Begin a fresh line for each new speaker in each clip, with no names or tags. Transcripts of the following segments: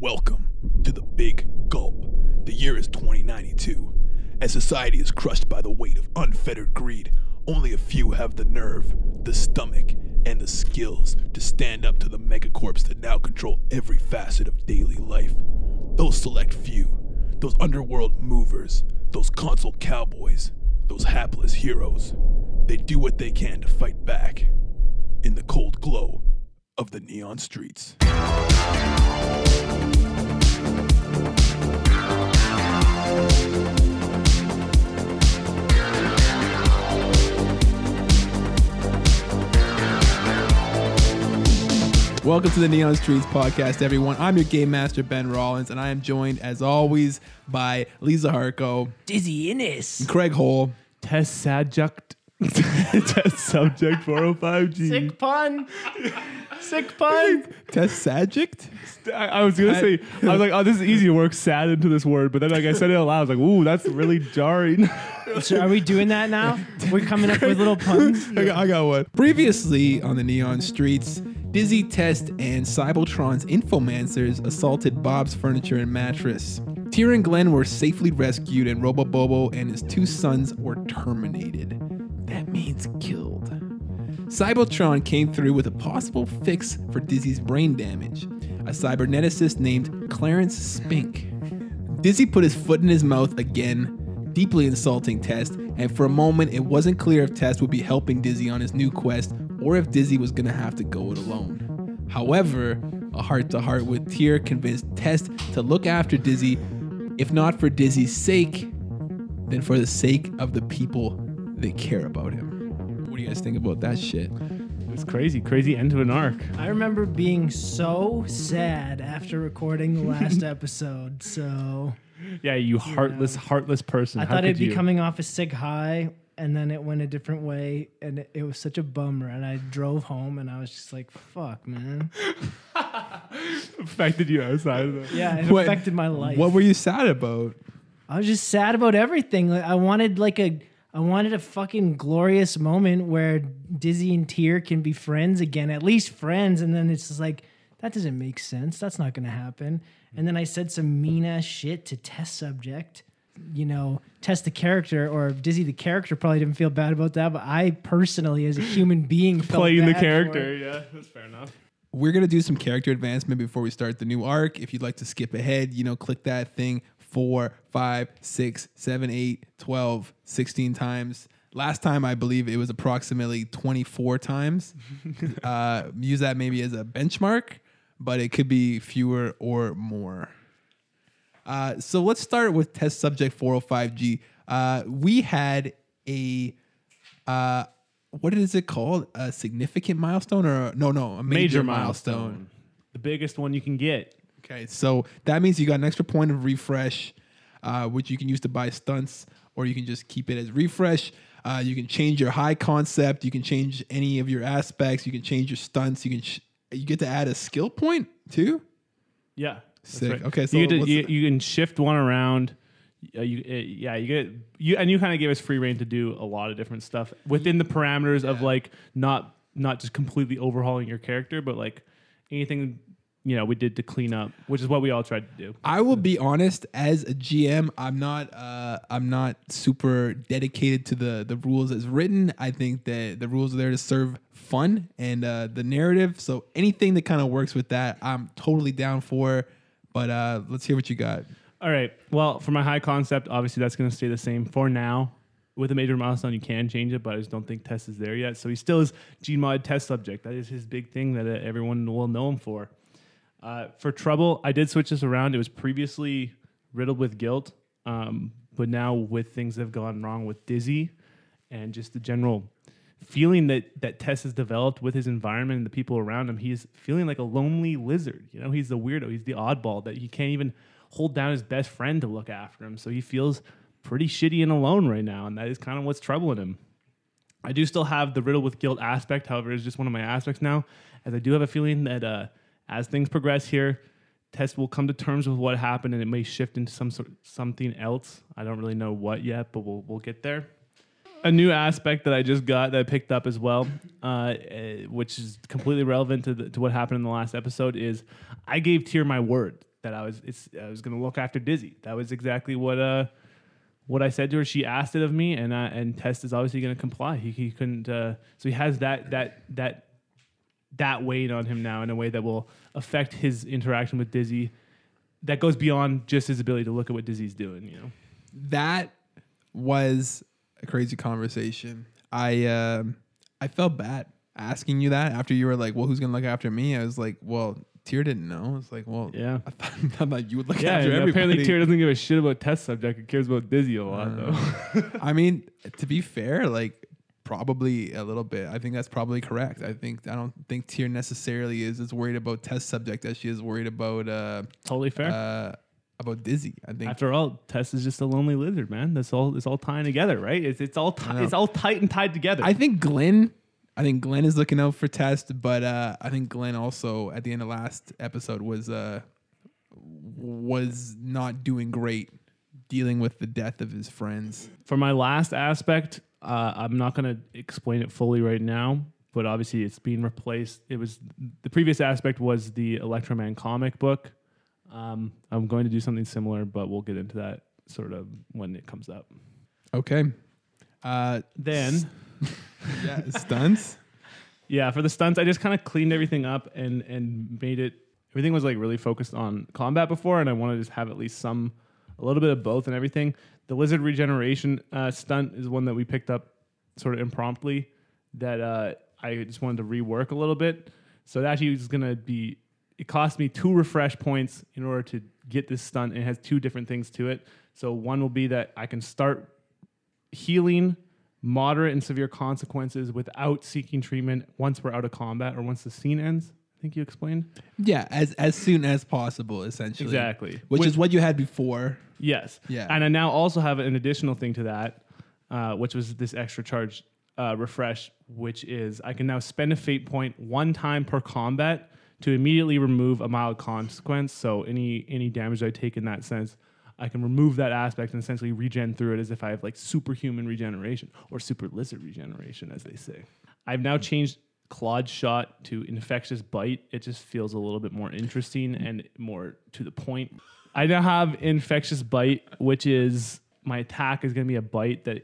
Welcome to the Big Gulp. The year is 2092. As society is crushed by the weight of unfettered greed, only a few have the nerve, the stomach, and the skills to stand up to the megacorps that now control every facet of daily life. Those select few, those underworld movers, those console cowboys, those hapless heroes, they do what they can to fight back in the cold glow of the neon streets.
Welcome to the Neon Streets podcast, everyone. I'm your game master, Ben Rollins, and I am joined, as always, by Lisa Harko,
Dizzy Innes.
Craig Hole,
test subject test subject 405G.
Sick pun. Sick pun.
Test Subject?
I, I was gonna say I was like, oh, this is easy to work sad into this word, but then like I said it out loud, I was like, ooh, that's really jarring.
So are we doing that now? We're coming up with little puns.
I got, I got one. Previously on the Neon Streets, Dizzy Test and Cybotron's Infomancers assaulted Bob's furniture and mattress. Tyr and Glenn were safely rescued, and Robo Bobo and his two sons were terminated. That means killed. Cybotron came through with a possible fix for Dizzy's brain damage. A cyberneticist named Clarence Spink. Dizzy put his foot in his mouth again, deeply insulting Test, and for a moment it wasn't clear if Test would be helping Dizzy on his new quest or if Dizzy was gonna have to go it alone. However, a heart to heart with Tyr convinced Test to look after Dizzy, if not for Dizzy's sake, then for the sake of the people that care about him. What do you guys think about that shit?
it's crazy, crazy end to an arc.
I remember being so sad after recording the last episode. So
Yeah, you heartless, heartless person.
I
How
thought it'd be
you?
coming off a sick high, and then it went a different way, and it, it was such a bummer. And I drove home, and I was just like, "Fuck, man."
affected you outside of that.
Yeah, it
What-
affected my life.
What were you sad about?
I was just sad about everything. Like I wanted like a I wanted a fucking glorious moment where Dizzy and Tyr can be friends again, at least friends, and then it's just like that doesn't make sense. That's not gonna happen. And then I said some mean ass shit to test subject. You know, test the character or Dizzy the character probably didn't feel bad about that, but I personally, as a human being, felt
Playing the
bad for
character,
it.
yeah, that's fair enough.
We're gonna do some character advancement before we start the new arc. If you'd like to skip ahead, you know, click that thing four, five, six, seven, eight, 12, 16 times. Last time I believe it was approximately 24 times. uh, use that maybe as a benchmark, but it could be fewer or more. Uh, so let's start with test subject 405G. Uh, we had a uh, what is it called? A significant milestone or no, no, a major,
Major
milestone.
milestone, the biggest one you can get.
Okay, so that means you got an extra point of refresh, uh, which you can use to buy stunts, or you can just keep it as refresh. Uh, you can change your high concept. You can change any of your aspects. You can change your stunts. You can sh- you get to add a skill point too.
Yeah,
Sick. Okay, so
you, to, you, you can shift one around. Uh, you, uh, yeah, you get you, and you kind of gave us free reign to do a lot of different stuff within the parameters of like not not just completely overhauling your character, but like anything you know we did to clean up, which is what we all tried to do.
I will be honest, as a GM, I'm not uh, I'm not super dedicated to the the rules as written. I think that the rules are there to serve fun and uh, the narrative. So anything that kind of works with that, I'm totally down for. But uh, let's hear what you got.
All right. Well, for my high concept, obviously that's going to stay the same for now. With a major milestone, you can change it, but I just don't think Test is there yet. So he still is Gmod test subject. That is his big thing that uh, everyone will know him for. Uh, for Trouble, I did switch this around. It was previously riddled with guilt, um, but now with things that have gone wrong with Dizzy and just the general feeling that that Tess has developed with his environment and the people around him, he's feeling like a lonely lizard. You know, he's the weirdo. He's the oddball that he can't even hold down his best friend to look after him. So he feels pretty shitty and alone right now, and that is kind of what's troubling him. I do still have the riddle with guilt aspect, however, it's just one of my aspects now, as I do have a feeling that uh, as things progress here, Tess will come to terms with what happened, and it may shift into some sort something else. I don't really know what yet, but we'll we'll get there. A new aspect that I just got that I picked up as well, uh, eh, which is completely relevant to, the, to what happened in the last episode, is I gave Tyr my word that I was I was gonna look after Dizzy. That was exactly what uh what I said to her. She asked it of me, and uh, and Test is obviously gonna comply. He he couldn't. Uh, so he has that that that that weight on him now in a way that will affect his interaction with Dizzy. That goes beyond just his ability to look at what Dizzy's doing. You know.
that was a crazy conversation. I um I felt bad asking you that after you were like, "Well, who's gonna look after me?" I was like, "Well, Tyr didn't know." It's like, "Well,
Yeah.
I thought, I thought you would look
Yeah,
after everybody."
apparently Tyr doesn't give a shit about test subject. He cares about Dizzy a lot, though.
I mean, to be fair, like probably a little bit. I think that's probably correct. I think I don't think Tyr necessarily is as worried about test subject as she is worried about uh
totally fair.
uh about Dizzy. I think
After all, Tess is just a lonely lizard, man. That's all. It's all tying together, right? It's it's all
know.
it's all tight and tied together.
I think Glenn. I think Glenn is looking out for Test, but uh, I think Glenn also at the end of last episode was uh, was not doing great dealing with the death of his friends.
For my last aspect, uh, I'm not going to explain it fully right now, but obviously it's being replaced. It was the previous aspect was the Electroman comic book. Um, I'm going to do something similar, but we'll get into that sort of when it comes up.
Okay. Uh,
Then.
yeah, stunts.
Yeah, for the stunts, I just kind of cleaned everything up and and made it. Everything was like really focused on combat before, and I wanted to just have at least some, a little bit of both and everything. The lizard regeneration uh, stunt is one that we picked up sort of impromptu that uh, I just wanted to rework a little bit. So it actually was gonna be. It cost me two refresh points in order to get this stunt, and it has two different things to it. So one will be that I can start healing moderate and severe consequences without seeking treatment once we're out of combat or once the scene ends. I think you explained.
Yeah, as as soon as possible, essentially.
Exactly.
Which is what you had before.
Yes.
Yeah.
And I now also have an additional thing to that, uh, which was this extra charge uh, refresh, which is I can now spend a fate point one time per combat to immediately remove a mild consequence. So any any damage I take in that sense, I can remove that aspect and essentially regen through it as if I have like superhuman regeneration or super lizard regeneration, as they say. I've now changed Claude Shot to Infectious Bite. It just feels a little bit more interesting and more to the point. I now have Infectious Bite, which is my attack is going to be a bite that,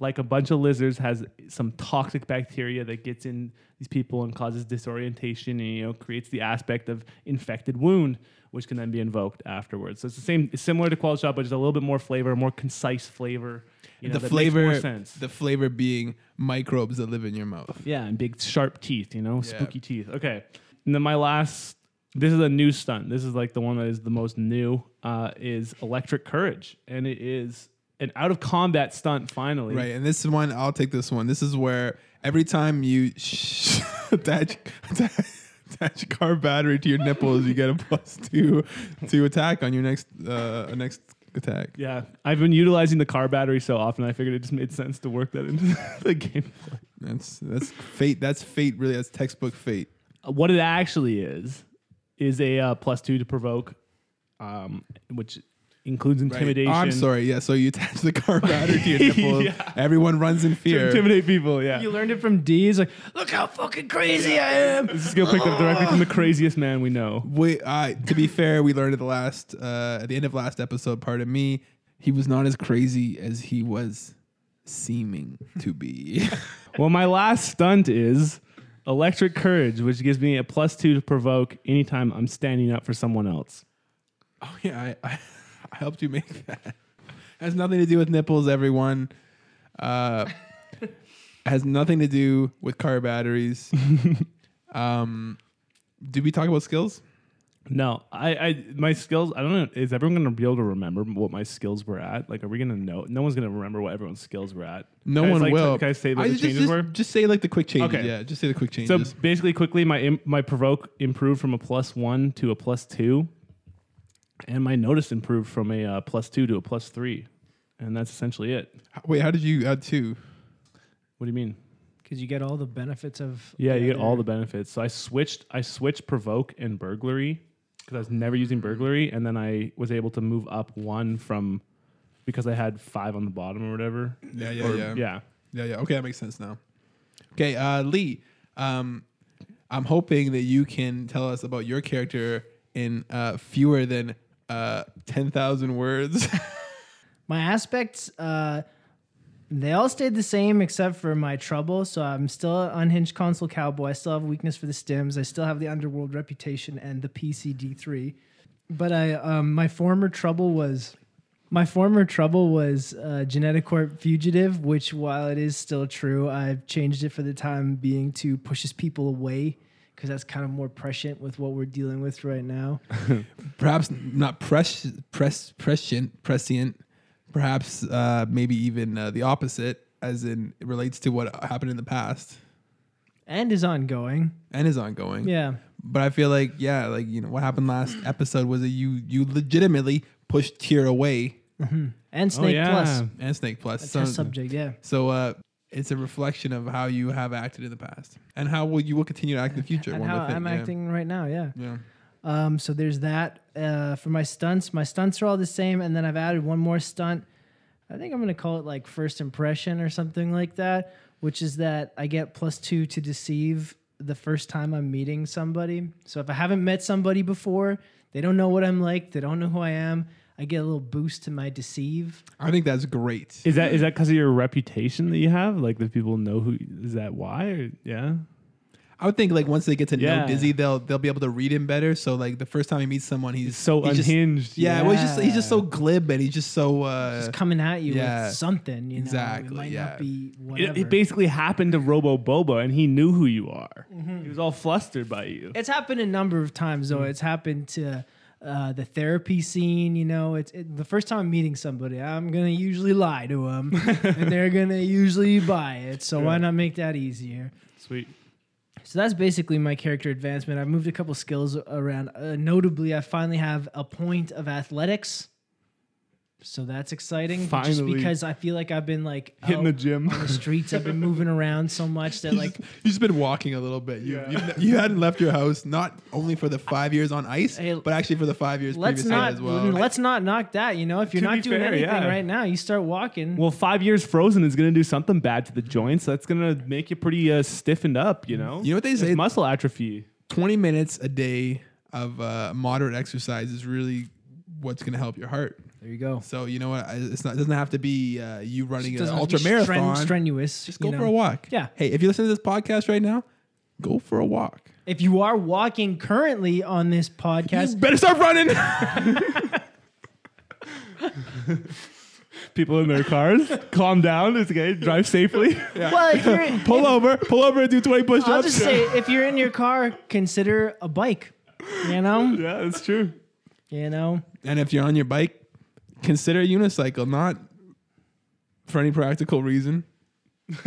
like a bunch of lizards, has some toxic bacteria that gets in these people and causes disorientation and you know creates the aspect of infected wound, which can then be invoked afterwards. So it's the same, it's similar to Qual Shot, but just a little bit more flavor, more concise flavor. You know,
the flavor the flavor being microbes that live in your mouth.
Yeah, and big sharp teeth, you know,
Yeah.
spooky teeth. Okay. And then my last this is a new stunt. This is like the one that is the most new, uh, is Electric Courage. And it is an out of combat stunt finally.
Right, and this one I'll take this one. This is where every time you sh- attach, attach attach a car battery to your nipples, you get a plus two to attack on your next uh next attack.
Yeah. I've been utilizing the car battery so often I figured it just made sense to work that into the game.
That's that's fate. That's fate. Really, that's textbook fate.
What it actually is is a uh, plus two to provoke, um, which includes
Right.
intimidation.
Oh, I'm sorry. Yeah. So you attach the car battery to your nipples.
Yeah.
Everyone runs in fear.
To
fear.
intimidate people, yeah.
You learned it from D. He's like, look how fucking crazy I am.
This skill picked up directly from the craziest man we know.
We, uh, to be fair, we learned at the last, uh, at the end of last episode. Pardon me. He was not as crazy as he was seeming to be.
Well, my last stunt is Electric Courage, which gives me a plus two to provoke anytime I'm standing up for someone else.
oh yeah, I, I, I helped you make that. Has nothing to do with nipples, everyone. Uh, has nothing to do with car batteries. um, did we talk about skills?
No, I, I, my skills. I don't know. Is everyone to be able to remember what my skills were at? Like, are we to know? No one's to remember what everyone's skills were at.
No
Can I
one
just, like,
will.
Can I say what
I
the
just,
changes
just,
were?
just say like the quick changes.
Okay.
Yeah, just say the quick changes.
So basically, quickly, my my provoke improved from a plus one to a plus two, and my notice improved from a uh, plus two to a plus three, and that's essentially it.
Wait, how did you add two?
What do you mean?
Because you get all the benefits of.
Yeah, you get all the benefits. So I switched I switched provoke and burglary because I was never using burglary, and then I was able to move up one from because I had five on the bottom or whatever.
Yeah, yeah,
Or-
yeah.
yeah.
Yeah, yeah. Okay, that makes sense now. Okay, uh, Lee, um, I'm hoping that you can tell us about your character in uh, fewer than uh, ten thousand words.
My aspects, uh, they all stayed the same except for my trouble. So I'm still an unhinged console cowboy. I still have a weakness for the stims. I still have the underworld reputation and the PCD3. But I, um, my former trouble was, my former trouble was uh, Genetic Corp Fugitive, which while it is still true, I've changed it for the time being to pushes people away because that's kind of more prescient with what we're dealing with right now.
perhaps not pres- press prescient prescient. Perhaps uh, maybe even uh, the opposite, as in it relates to what happened in the past
And is ongoing.
and is ongoing.
Yeah.
But I feel like yeah, like you know what happened last episode was that you you legitimately pushed Tyr away
And Snake
yeah.
Plus.
and Snake Plus.
A
So,
test subject, yeah.
so uh, it's a reflection of how you have acted in the past and how will you will continue to act in the future.
and how I'm
yeah.
acting right now. Yeah.
Yeah.
Um, so there's that. Uh, for my stunts, my stunts are all the same, and then I've added one more stunt. I think I'm gonna call it like first impression or something like that, which is that I get plus two to deceive the first time I'm meeting somebody. So if I haven't met somebody before, they don't know what I'm like, they don't know who I am. I get a little boost to my deceive.
I think that's great.
Is that is that because of your reputation that you have? Like the people know who is that why? Or, yeah.
I would think like once they get to know Dizzy, they'll they'll be able to read him better. So like the first time he meets someone, he's
So
he's just-
unhinged.
yeah, well, he's just he's just so glib and he's just so uh,
Just coming at you
yeah.
with something, you know.
Exactly,
It might
yeah.
not be whatever.
It, it basically happened to Robo Bobo, and he knew who you are.
Mm-hmm.
He was all flustered by you.
It's happened a number of times though. It's happened to uh, the therapy scene. You know, it's it, the first time I'm meeting somebody, I'm gonna usually lie to them, and they're gonna usually buy it. So why not make that easier?
Sweet.
So that's basically my character advancement. I've moved a couple skills around. Uh, notably, I finally have a point of athletics. So that's exciting. but Just because I feel like I've been like
Hitting
out
the gym.
on the streets, I've been moving around so much that like
you've just been walking a little bit. You
Yeah.
you've, you hadn't left your house not only for the five years on ice,
Hey,
but actually for the five years
let's
previous
not
as well.
let's not knock that. You know, if you're
To
not doing
fair,
anything
yeah.
right now, you start walking.
Well, five years frozen is going to do something bad to the joints. That's going to make you pretty uh, stiffened up. You know.
You know what they
It's
say?
muscle atrophy.
Twenty minutes a day of uh, moderate exercise is really what's going to help your heart.
There you go.
So you know what? I- It's not it doesn't have to be uh, you running an ultra
to stren-
marathon.
strenuous.
Just
you
go
know.
for a walk.
Yeah.
Hey, if you listen to this podcast right now, go for a walk.
If you are walking currently on this podcast,
You better start running.
People in their cars, calm down. It's okay. Drive safely.
well, if you're,
pull over, pull over, and do twenty push-ups.
I'll just say, if you're in your car, consider a bike. You know,
yeah, that's true.
you know.
And if you're on your bike, consider a unicycle, not for any practical reason.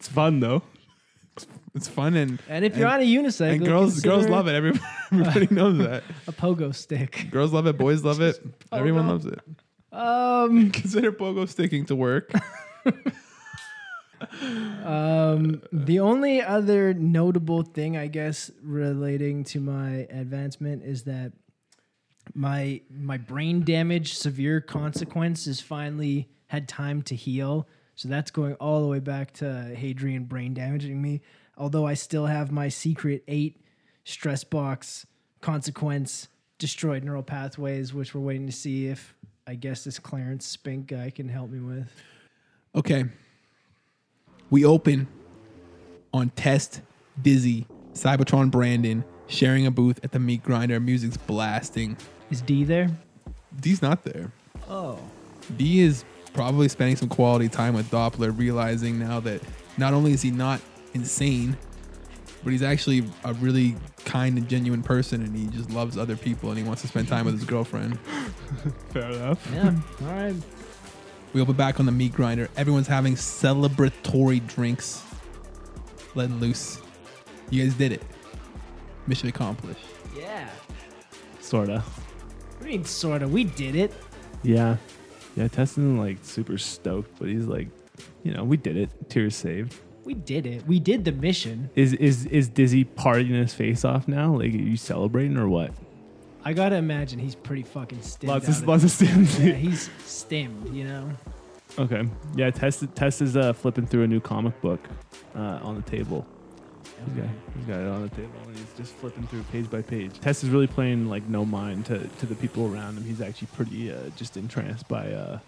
It's fun though.
It's fun and
And if you're on a unicycle,
and girls girls love it. Everybody, everybody knows that.
A pogo stick.
Girls love it. Boys love it. Everyone loves it.
Um,
Consider pogo sticking to work.
um, the only other notable thing, I guess, relating to my advancement is that my my brain damage, severe consequences, finally had time to heal. So that's going all the way back to Hadrian brain damaging me. Although I still have my secret eight stress box consequence destroyed neural pathways, which we're waiting to see if I guess this Clarence Spink guy can help me with.
Okay. We open on Test Dizzy, Cybertron Brandon, sharing a booth at the meat grinder. Music's blasting.
Is D there?
D's not there.
Oh.
D is probably spending some quality time with Doppler, realizing now that not only is he not insane, but he's actually a really kind and genuine person and he just loves other people and he wants to spend time with his girlfriend.
Fair enough.
Yeah. All right.
We open back on the meat grinder. Everyone's having celebratory drinks. Letting loose. You guys did it. Mission accomplished.
Yeah.
Sorta.
Mean, sorta? We did it.
Yeah. Yeah. Testing like super stoked, but he's like, you know, we did it. Tyr's saved.
We did it. We did the mission.
Is is is Dizzy partying his face off now? Like, are you celebrating or what?
I gotta imagine he's pretty fucking stimmed.
Lots
out
of
of
lots of stims.
yeah, he's stimmed, you know?
Okay. Yeah, Tess, Tess is uh, flipping through a new comic book uh, on the table. He's got, he's got it on the table and he's just flipping through page by page. Tess is really playing like no mind to, to the people around him. He's actually pretty uh, just entranced by uh,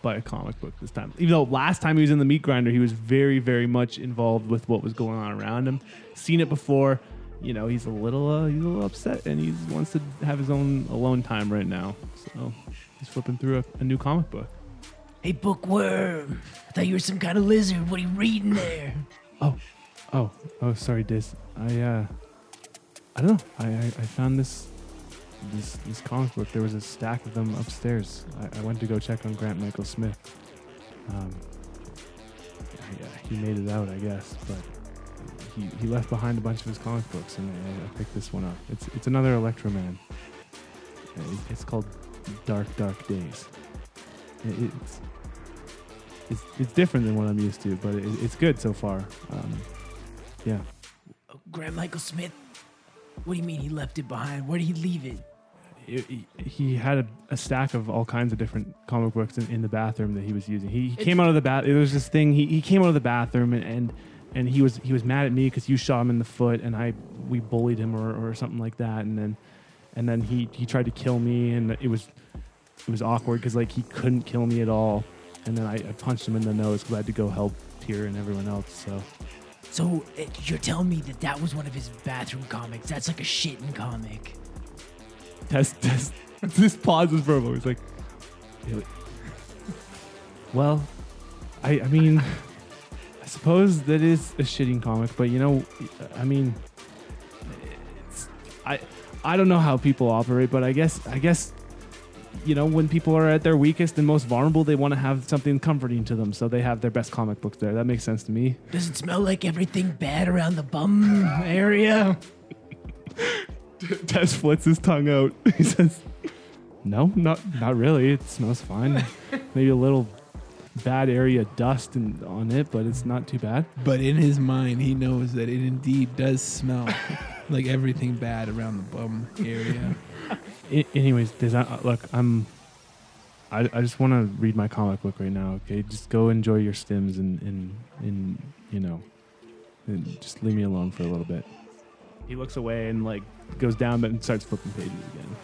by a comic book this time. Even though last time he was in the meat grinder, he was very very much involved with what was going on around him. Seen it before. You know, he's a little uh, he's a little upset and he wants to have his own alone time right now. So he's flipping through a, a new comic book.
Hey, bookworm. I thought you were some kind of lizard. What are you reading there?
Oh, oh, oh! Sorry, Diz. I uh, I don't know. I, I, I found this this this comic book. There was a stack of them upstairs. I, I went to go check on Grant Michael Smith. Um, yeah, he made it out, I guess, but he, he left behind a bunch of his comic books, and I, I picked this one up. It's it's another Electro Man. It's called Dark Dark Days. It's it's it's different than what I'm used to, but it, it's good so far. Um, yeah.
Oh, Grant Michael Smith. What do you mean he left it behind? Where did he leave it?
He, he had a, a stack of all kinds of different comic books in, in the bathroom that he was using. He, he came out of the bath. It was this thing. He, he came out of the bathroom and, and and he was he was mad at me because you shot him in the foot and I we bullied him or, or something like that. And then and then he he tried to kill me and it was it was awkward because like he couldn't kill me at all. And then I, I punched him in the nose because I had to go help Peter and everyone else. So
So uh, you're telling me that that was one of his bathroom comics? That's like a shitting comic.
test test this pauses for a moment. He's like, well, I I mean, I suppose that is a shitting comic, but you know, I mean, I I don't know how people operate, but I guess I guess. You know, when people are at their weakest and most vulnerable, they want to have something comforting to them, so they have their best comic books there. That makes sense to me.
Does it smell like everything bad around the bum area?
Tess flits his tongue out. He says, "No, not not really. It smells fine. Maybe a little bad area dust and, on it, but it's not too bad."
But in his mind, he knows that it indeed does smell like everything bad around the bum area.
I, anyways, does that, uh, look, I'm. I, I just want to read my comic book right now. Okay, just go enjoy your stims and and and you know, and just leave me alone for a little bit. He looks away and like goes down and starts flipping pages again.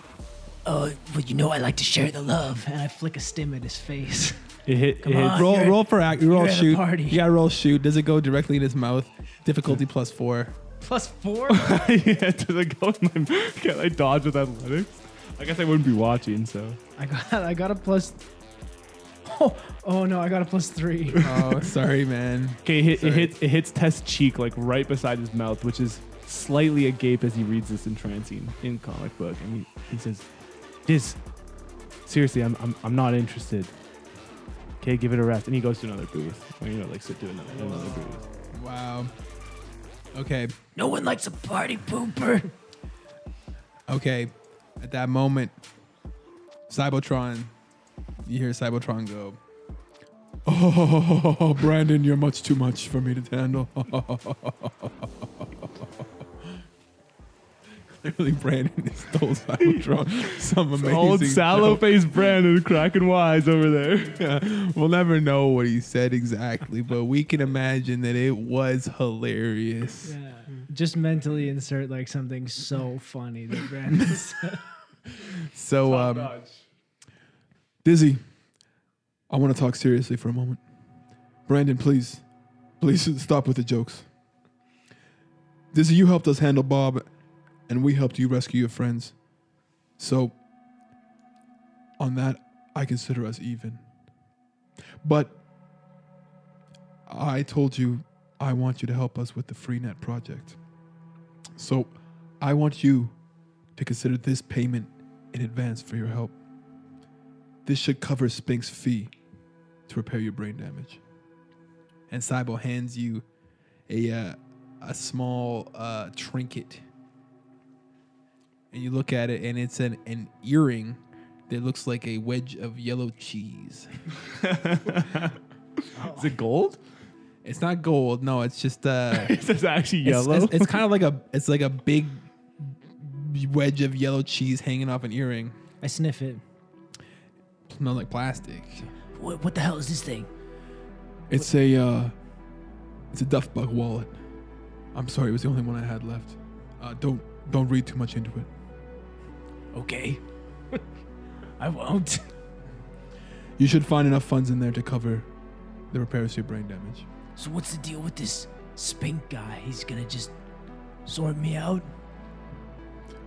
Oh, but you know I like to share the love. And I flick a stim at his face.
It hit.
Come
it hits-
on.
roll,
you're-
roll for act. Roll
you're at a
shoot.
party.
You gotta roll shoot. Does it go directly in his mouth? Difficulty plus four.
Plus four?
yeah, does it go in my? Can I dodge with athletics? I guess I wouldn't be watching, so.
I got I got a plus. Oh, oh no, I got a plus three.
Oh, sorry, man.
Okay, it, hit, it hits it hits Tess' cheek like right beside his mouth, which is slightly agape as he reads this entrancing in comic book, and he, he says, "Diz, seriously, I'm, I'm I'm not interested. Okay, give it a rest." And he goes to another booth, or, you know, like sit to another another booth.
Wow. Okay.
no one likes a party pooper.
Okay. At that moment, Cybotron, you hear Cybotron go, Oh, Brandon, you're much too much for me to handle. Clearly, Brandon stole Cybotron. Some amazing.
Old sallow
joke.
faced Brandon cracking wise over there.
Yeah, we'll never know what he said exactly, but we can imagine that it was hilarious.
Yeah. Just mentally insert like something so funny that Brandon said.
So, um, Dizzy, I want to talk seriously for a moment. Brandon, please, please stop with the jokes. Dizzy, you helped us handle Bob, and we helped you rescue your friends. So, on that, I consider us even. But I told you I want you to help us with the Freenet project. So, I want you to consider this payment in advance for your help. This should cover Spink's fee to repair your brain damage. And Cybo hands you a uh, a small uh, trinket, and you look at it, and it's an an earring that looks like a wedge of yellow cheese.
Is it gold?
It's not gold, no. It's just uh,
It's actually yellow.
it's, it's kind of like a it's like a big wedge of yellow cheese hanging off an earring.
I sniff it.
Smells like plastic.
What, what the hell is this thing?
It's a uh, it's a Duff Bug wallet. I'm sorry, it was the only one I had left. Uh, don't don't read too much into it.
Okay. I won't.
You should find enough funds in there to cover the repairs to your brain damage.
So what's the deal with this Spink guy? He's gonna just sort me out?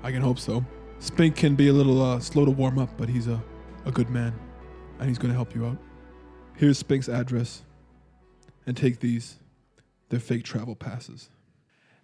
I can hope so. Spink can be a little uh, slow to warm up, but he's a, a good man, and he's to help you out. Here's Spink's address, and take these. They're fake travel passes.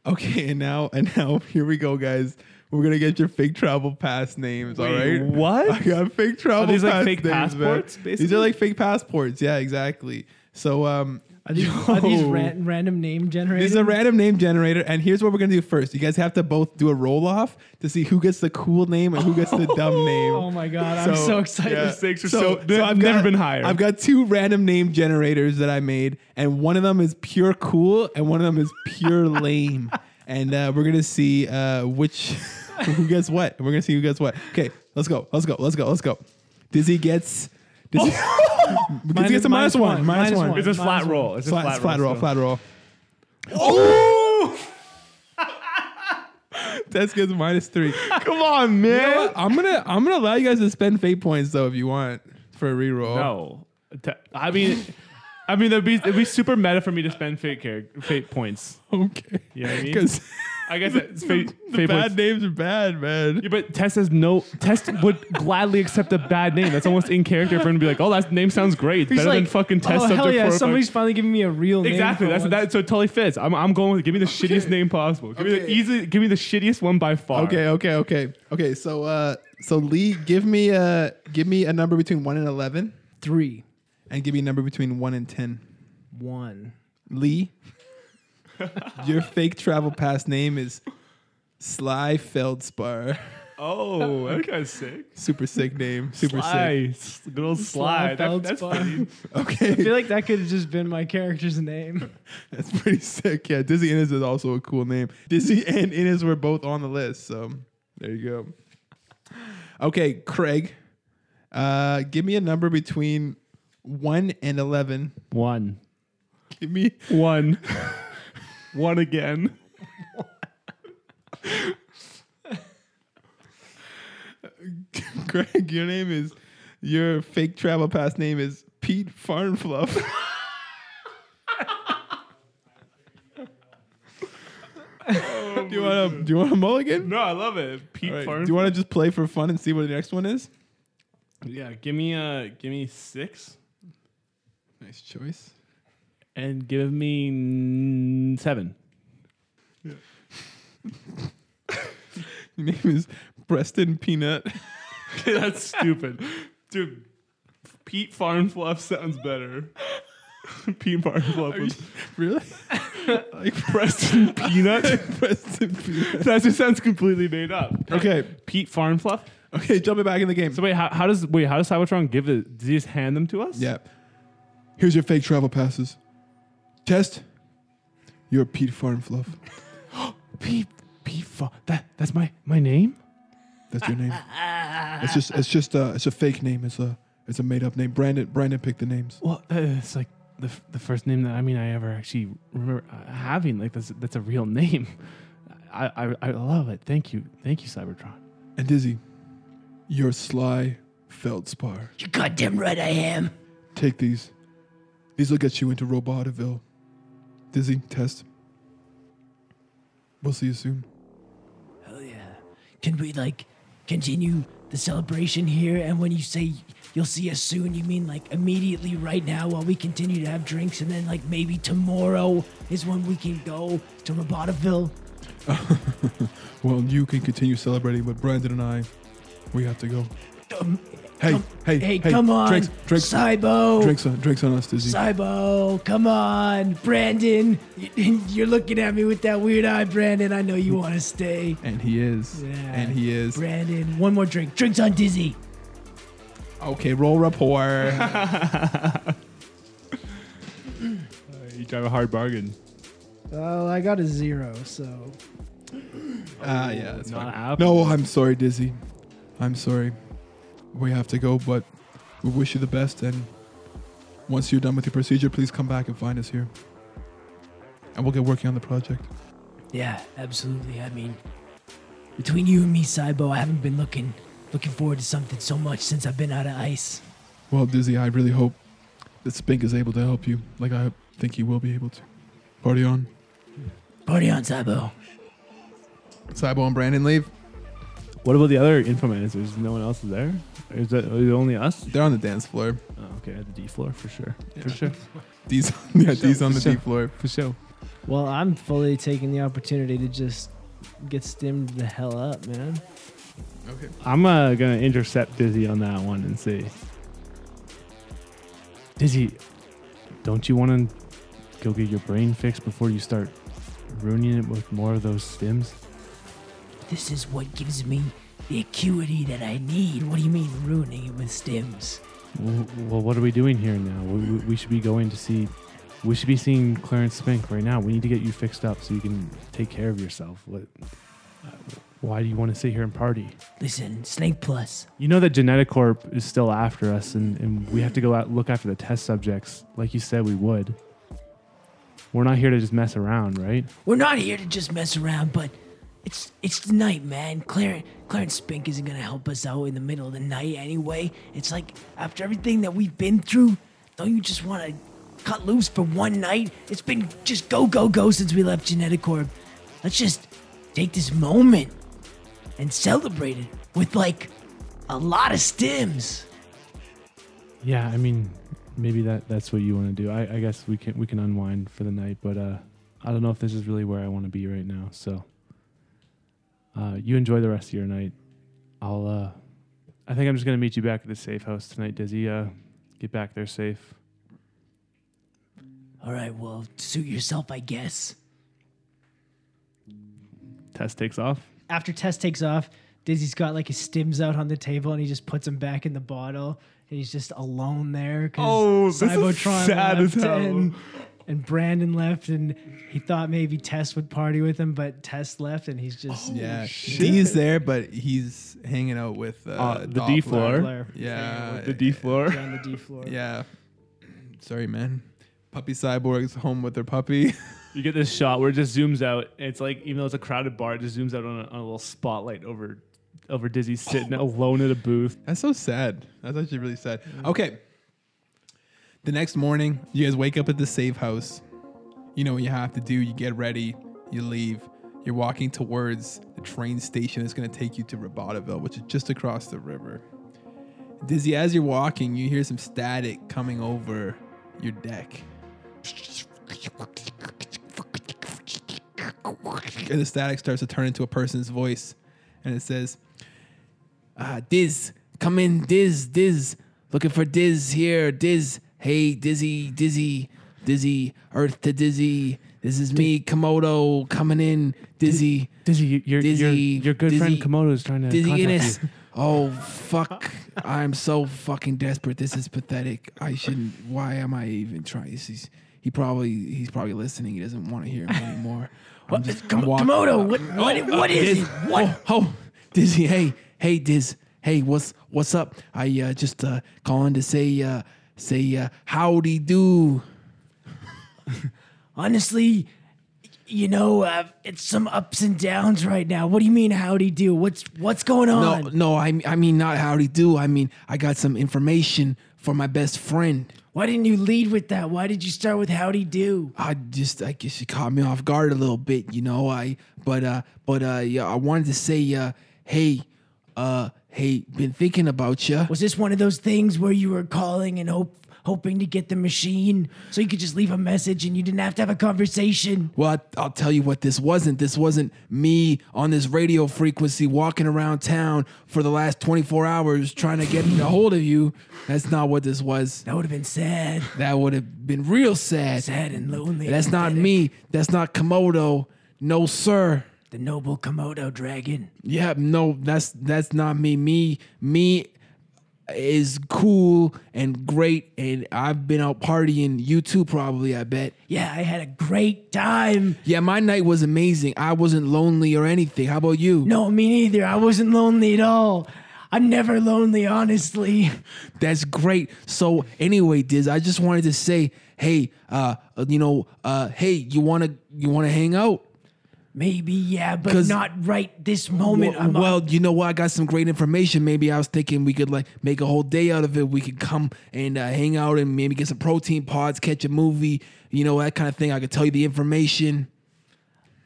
Okay, and now and now here we go, guys. We're gonna get your fake travel pass names. all
Wait,
right,
what?
I got fake travel.
these, like, fake
names,
passports,
These are like fake passports. Yeah, exactly. So um,
Are these, are these
yo.
ran, random name generators?
This is a random name generator, and here's what we're gonna do first. You guys have to both do a roll off to see who gets the cool name and who gets the dumb name.
Oh my god, I'm so, excited.
yeah.
stakes are so- they've never been higher.
I've got two random name generators that I made, and one of them is pure cool, and one of them is pure lame. And uh, we're gonna see uh, which who gets what. We're gonna see who gets what. Okay, let's go. Let's go. Let's go. Let's go. Dizzy gets. Dizzy, Dizzy gets a minus
minus
one.
one,
Minus one.
It's
a
flat roll. It's a
Flat,
flat,
flat roll. Flat roll. Oh! Tess gets minus three.
Come on,
You
man.
know what? I'm gonna I'm gonna allow you guys to spend fate points though if you want for a reroll.
No. Te- I mean, I mean, it'd be, it'd be super meta for me to spend fate, char- fate points.
Okay.
You know what I mean?
Because
I guess it's fate,
the
fate
bad names are bad, man.
Yeah, but Tess has no. Tess would gladly accept a bad name. That's almost in character for him to be like, "Oh, that name sounds great.
He's
Better than fucking Test
oh, hell yeah,
for
somebody's finally giving me a real name.
Exactly. That's that. So it totally fits. I'm, I'm going with give me the shittiest name possible. Give me the easy. Give me the shittiest one by far.
Okay, okay, okay. Okay, so uh so Lee, give me a give me a number between one and eleven.
Three.
and give me a number between one and ten.
one.
Lee, your fake travel pass name is Sly Feldspar.
Oh, that guy's sick.
Super sick name. Super sick.
Sly. Good old Sly.
Sly
That- that's
Feldspar.
funny.
Okay.
I feel like that could have just been my character's name.
That's pretty sick. Yeah, Dizzy Innes is also a cool name. Dizzy and Innes were both on the list, so there you go. Okay, Craig, uh, give me a number between one and eleven.
One.
Give me
One. One again.
Craig. Your name is your fake travel pass name is Pete Farnfluff. do you want to do you want a mulligan?
No, I love it. Pete
All right,
Farm.
Do you want to just play for fun and see what the next one is?
yeah, give me uh give me six
Nice choice.
And give me seven.
Your name is Preston Peanut.
That's stupid. Dude, Pete Farm Fluff sounds better. Pete Farm Fluff was
really? like
Preston Peanut.
Preston Peanut.
that just sounds completely made up.
Okay.
Pete Farm Fluff.
Okay, jumping back in the game.
So wait, how, how does wait how does Cybertron give it? Does he just hand them to us?
yeah. Here's your fake travel passes. Test. You're Pete Farnfluff.
Pete Pete Fa- that that's my my name.
That's your name. It's just it's just uh it's a fake name. It's a it's a made up name. Brandon Brandon picked the names.
Well, it's like the f- the first name that I mean I ever actually remember uh, having. Like that's that's a real name. I, I I love it. Thank you, thank you, Cybertron.
And Dizzy, you're Sly Feldspar.
You goddamn right I am.
Take these. These will get you into Robotiville. Dizzy, test. We'll see you soon.
Hell yeah. Can we like continue the celebration here? And when you say you'll see us soon, you mean like immediately right now while we continue to have drinks, and then like maybe tomorrow is when we can go to Robotiville?
Well, you can continue celebrating, but Brandon and I, we have to go.
Um,
Hey,
come-
hey,
hey,
hey,
come on,
drinks, drinks,
Cybo.
drinks on, drinks on us, Dizzy.
Cybo, come on, Brandon. You're looking at me with that weird eye, Brandon. I know you want to stay.
And he is.
Yeah.
And he is.
Brandon, one more drink. Drinks on Dizzy.
Okay, roll rapport.
You drive a hard bargain.
Well, I got a zero, so
Ah, yeah, that's
Not
fine.
app.
No, I'm sorry, Dizzy. I'm sorry. We have to go, but we wish you the best. And once you're done with your procedure, please come back and find us here. And we'll get working on the project.
Yeah, absolutely. I mean, between you and me, Cybo, I haven't been looking looking forward to something so much since I've been out of ice.
Well, Dizzy, I really hope that Spink is able to help you, like I think he will be able to. Party on.
Party on, Cybo.
Cybo and Brandon leave.
What about the other Infomancers? No one else is there? Or is that is it only us?
They're on the dance floor.
Oh, okay, the D floor for sure. For sure.
D's, yeah, D's on the
Sure.
D floor.
For sure.
Well, I'm fully taking the opportunity to just get stimmed the hell up, man.
Okay.
I'm uh, gonna intercept Dizzy on that one and say, Dizzy, don't you want to go get your brain fixed before you start ruining it with more of those stims?
This is what gives me the acuity that I need. What do you mean ruining it with stims?
Well, well, what are we doing here now? We, we, should be going to see. We should be seeing Clarence Spink right now. We need to get you fixed up so you can take care of yourself. What? Uh, why do you want to sit here and party?
Listen, Snake Plus.
You know that Genetic Corp is still after us, and, and we have to go out look after the test subjects, like you said we would. We're not here to just mess around, right?
We're not here to just mess around, but it's it's the night, man. Clarence Clarence Spink isn't gonna help us out in the middle of the night anyway. It's like after everything that we've been through, don't you just want to cut loose for one night? It's been just go go go since we left Genetic Corp. Let's just take this moment and celebrate it with like a lot of stims.
Yeah, I mean, maybe that that's what you want to do. I, I guess we can we can unwind for the night, but uh, I don't know if this is really where I want to be right now. So, uh, you enjoy the rest of your night. I'll. Uh, I think I'm just gonna meet you back at the safe house tonight, Dizzy. Uh, get back there safe.
All right, well, suit yourself, I guess.
Test takes off.
after Tess takes off, Dizzy's got like his stims out on the table and he just puts them back in the bottle. And he's just alone there
Oh, this is sad as hell.
and, and Brandon left and he thought maybe Tess would party with him, but Tess left and he's just
Yeah. D is there, but he's hanging out with uh,
Uh, the D floor.
Blair.
Yeah.
The D floor.
on the D floor.
Yeah. Sorry, man. Puppy Cyborg's home with their puppy.
You get this shot where it just zooms out. It's like even though it's a crowded bar, it just zooms out on a, on a little spotlight over over Dizzy sitting alone at a booth.
That's so sad. That's actually really sad. Okay. The next morning, you guys wake up at the safe house. You know what you have to do. You get ready. You leave. You're walking towards the train station that's going to take you to Robotiville, which is just across the river. Dizzy, as you're walking, you hear some static coming over your deck. And the static starts to turn into a person's voice. And it says, uh, Diz, come in, Diz, Diz. Looking for Diz here, Diz. Hey, Dizzy, Dizzy, Dizzy, Earth to Dizzy. This is me, Komodo, coming in, Dizzy,
Dizzy, your
Dizzy,
your, your good friend Komodo is trying to
Dizzy
contact
Guinness.
you.
Oh, fuck. I'm so fucking desperate. This is pathetic. I shouldn't. Why am I even trying? He's, he probably, he's probably listening. He doesn't want to hear me anymore. I'm
What,
just-
Kom-
I'm walk-
Komodo, what, what, what is
Diz,
it? What?
Oh, oh, Dizzy. Hey, hey, Diz. Hey, what's what's up? I uh, just uh, calling to say uh, say uh, howdy do.
Honestly, you know, uh, it's some ups and downs right now. What do you mean, howdy do? What's what's going on?
No, no, I I mean not howdy do. I mean I got some information for my best friend.
Why didn't you lead with that? Why did you start with howdy do?
I just I guess you caught me off guard a little bit, you know. I but uh but uh yeah, I wanted to say uh hey uh hey been thinking about you.
Was this one of those things where you were calling and hope hoping to get the machine so you could just leave a message and you didn't have to have a conversation?
Well, I, I'll tell you what this wasn't. This wasn't me on this radio frequency walking around town for the last 24 hours trying to get a hold of you. That's not what this was.
That would have been sad.
That would have been real sad.
Sad and lonely.
That's
and
not
pathetic.
me. That's not Komodo. No, sir.
The noble Komodo dragon.
Yeah, no, that's that's not me. Me, me is cool and great, and I've been out partying. You too, probably. I bet.
Yeah, I had a great time.
Yeah, my night was amazing. I wasn't lonely or anything. How about you?
No, me neither. I wasn't lonely at all. I'm never lonely, honestly.
That's great. So anyway, Diz, I just wanted to say, hey, uh, you know, uh, hey, you wanna you wanna hang out?
Maybe, yeah, but not right this moment.
Well,
I'm
well, you know what? I got some great information. Maybe I was thinking we could like make a whole day out of it. We could come and uh, hang out and maybe get some protein pods, catch a movie, you know, that kind of thing. I could tell you the information.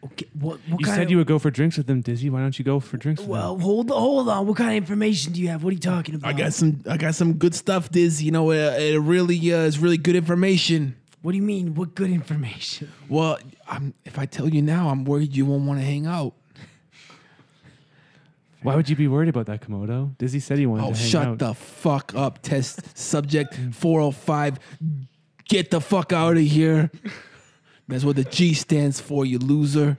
okay, what, what
You
kind
said
of,
you would go for drinks with them, Dizzy. Why don't you go for drinks with them?
Well, hold hold on. What kind of information do you have? What are you talking about?
I got some, I got some good stuff. Dizzy. you know, uh, it really uh, is really good information.
What do you mean? What good information?
Well, I'm, if I tell you now, I'm worried you won't want to hang out.
Why would you be worried about that, Komodo? Dizzy said he wanted
Oh,
to hang
shut
out.
the fuck up, test subject 405. Get the fuck out of here. That's what the G stands for, you loser.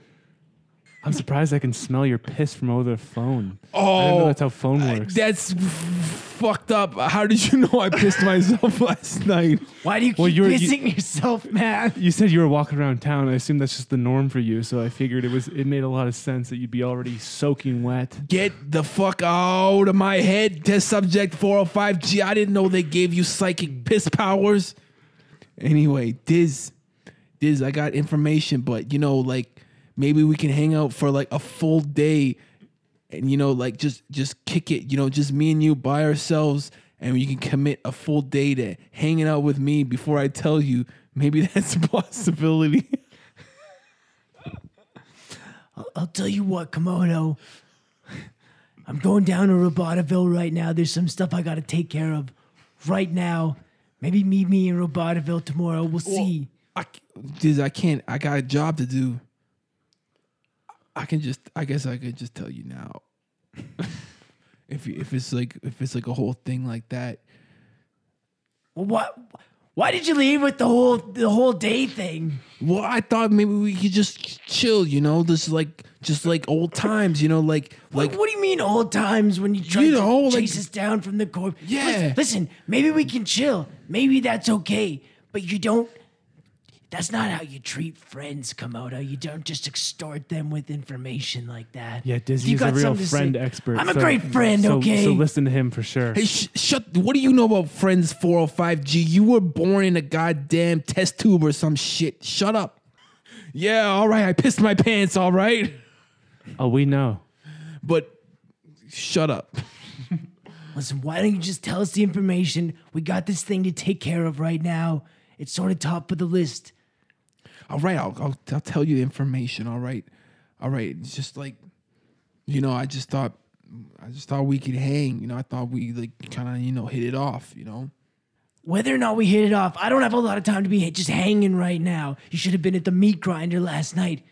I'm surprised I can smell your piss from over the phone. I
Oh,
didn't know oh, that's how phone works.
that's f- fucked up. How did you know I pissed myself last night?
Why do you keep
Well, you're- you-
pissing yourself, man?
you said you were walking around town. I assume that's just the norm for you. So I figured it was. It made a lot of sense that you'd be already soaking wet.
Get the fuck out of my head, test subject 405G. I didn't know they gave you psychic piss powers. Anyway, Diz, Diz, I got information, but you know, like maybe we can hang out for like a full day and you know, like just just kick it, you know, just me and you by ourselves and you can commit a full day to hanging out with me before I tell you. Maybe that's a possibility.
I'll tell you what, Komodo. I'm going down to Robotiville right now. There's some stuff I got to take care of right now. Maybe meet me in Robotiville tomorrow. We'll see.
I, Diz, I can't. I got a job to do. I can just. I guess I could just tell you now. if you, if it's like if it's like a whole thing like that.
Well, what? Why did you leave with the whole the whole day thing?
Well, I thought maybe we could just chill. You know, just like just like old times. You know, like
Like, what do you mean old times when you try
You
to
know, like-
chase us down from the corp?
Yeah.
Listen, listen, maybe we can chill. Maybe that's okay. But you don't. That's not how you treat friends, Komodo. You don't just extort them with information like that.
Yeah,
If
Dizzy
you
is a
got
real friend
say-
expert.
I'm a
so-
great friend,
so-
okay?
So listen to him for sure.
Hey, sh- shut! What do you know about Friends 405G? You were born in a goddamn test tube or some shit. Shut up. Yeah, all right. I pissed my pants. All right,
Oh, we know.
but shut up.
Listen, why don't you just tell us the information? We got this thing to take care of right now. It's sort of top of the list.
All right, I'll, I'll I'll tell you the information. All right, all right. It's just like, you know, I just thought, I just thought we could hang. You know, I thought we like kind of you know hit it off. You know.
Whether or not we hit it off, I don't have a lot of time to be just hanging right now. You should have been at the meat grinder last night.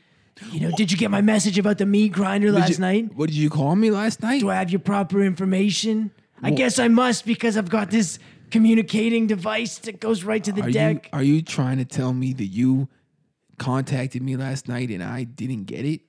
You know, did you get my message about the meat grinder last
you-
night?
What did you call me last night?
Do I have your proper information? I guess I must because I've got this communicating device that goes right to the
are you
deck.
are you trying to tell me that you contacted me last night and I didn't get it?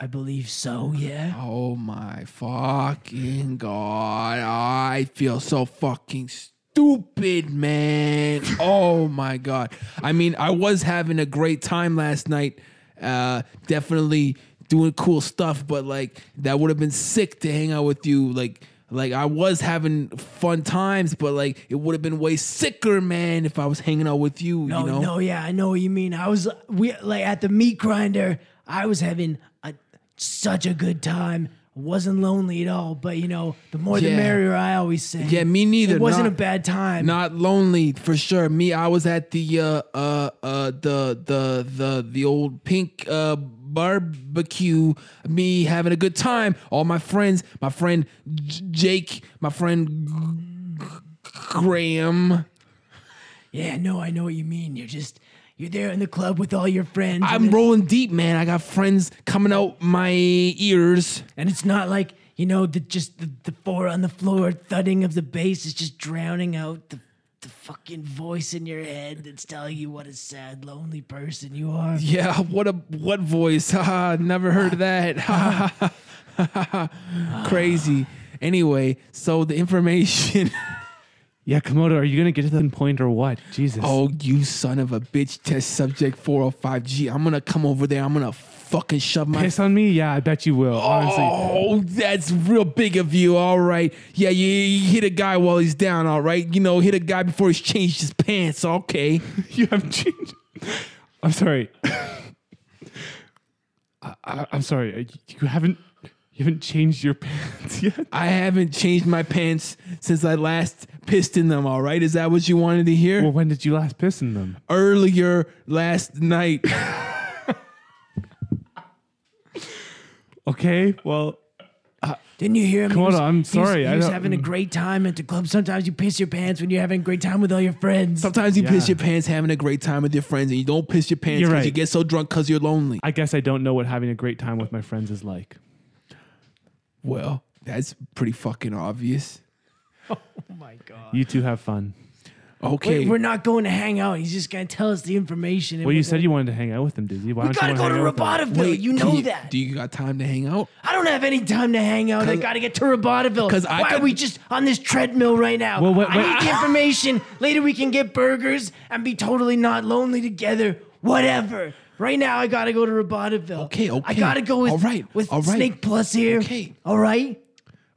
I believe so, yeah.
Oh my fucking god. I feel so fucking stupid, man. oh my god. I mean, I was having a great time last night. Uh definitely doing cool stuff, but like that would have been sick to hang out with you like like I was having fun times, but like it would have been way sicker, man, if I was hanging out with you,
No,
you know.
no, yeah, I know what you mean. I was we like at the meat grinder. I was having a, such a good time. I wasn't lonely at all. But you know, the more the merrier. I always say.
Yeah, me neither.
It wasn't
Not-
a bad time.
Not lonely for sure. Me, I was at the uh uh uh the the the the old pink uh barbecue. Me having a good time. All my friends, my friend J- Jake, my friend G- Graham.
yeah, no, I know what you mean. You're just you're there in the club with all your friends.
I'm rolling deep, man. I got friends coming out my ears.
and it's not like you know the just the, the four on the floor thudding of the bass is just drowning out the the fucking voice in your head that's telling you what a sad, lonely person you are.
Yeah, what a what voice? Haha, never heard of that. Crazy. Anyway, so the information.
Yeah, Komodo, are you gonna get to the point or what? Jesus.
Oh, you son of a bitch! Test subject 405G. I'm gonna come over there. I'm gonna fucking shove my.
piss on me? Yeah, I bet you will. Honestly,
Oh, that's real big of you. All right. Yeah, you, you hit a guy while he's down. All right. You know, hit a guy before he's changed his pants. Okay.
you have changed. I'm sorry. I, I, I'm sorry. uh, You haven't you haven't changed your pants yet.
I haven't changed my pants since I last pissed in them. All right, is that what you wanted to hear?
Well, when did you last piss in them?
Earlier last night.
Okay. Well, uh,
Didn't you hear him? He
Come on,
was-
I'm
he was-
sorry,
He
I
was
don't-
having a mm. great time at the club. Sometimes you piss your pants when you're having a great time with all your friends.
Sometimes you piss
Yeah.
your pants having a great time with your friends, and you don't piss your pants
You're
because you get so drunk because you're lonely.
I guess I don't know what having a great time with my friends is like.
Well, that's pretty fucking obvious.
oh my god.
You two have fun.
Okay.
Wait, we're not going to hang out. He's just gonna tell us the information. and
Well, you
we're
said you wanted to hang out with them, Dizzy. Why
We
don't
gotta
you
go
wanna
to
hang out with them?
Robotiville. you
can
know that.
Do you got time to hang out?
I don't have any time to hang out. I
'Cause-
gotta get to Robotiville.
'cause I
Why
could-
are we just on this treadmill right now?
Well, wait,
I
wait.
need the information. Later we can get burgers and be totally not lonely together. Whatever. Right now I gotta go to Robotiville.
Okay,
I
okay.
gotta go with,
All right,
with
all right.
Snake Plus here.
Okay.
All right.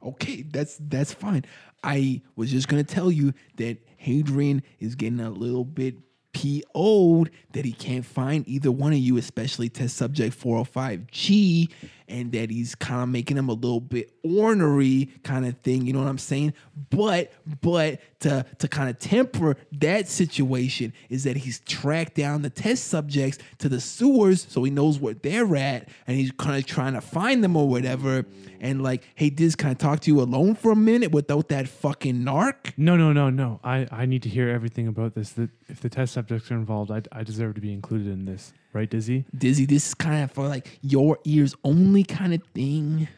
Okay, that's that's fine. I was just gonna tell you that Hadrian is getting a little bit PO'd that he can't find either one of you, especially test subject 405G, and that he's kind of making him a little bit ornery kind of thing. You know what I'm saying? But but to to kind of temper that situation is that he's tracked down the test subjects to the sewers so he knows where they're at, and he's kind of trying to find them or whatever. And like, hey, Diz, can I talk to you alone for a minute without that fucking narc?
No, no, no, no. I, I need to hear everything about this. That if the test subjects are involved, I, I deserve to be included in this, right, Dizzy?
Dizzy, this is kind of for like your ears only kind of thing.